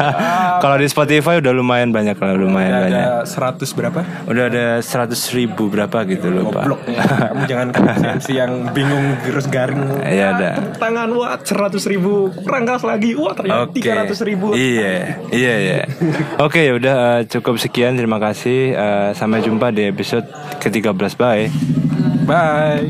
Kalau di Spotify udah lumayan banyak lah, lumayan Ada, banyak. ada 100 berapa? Udah ada 100 ribu berapa gitu lupa. Blok ya. Kamu jangan konsistensi yang bingung terus garing. Iya, ada. Tangan wah 100 ribu rangkas lagi. Wah ternyata Oke. 300 ribu. Iya, iya, iya. Oke, ya udah eh, cukup sekian. Terima kasih. Eh, sampai jumpa di episode ke-13. Bye. Bye.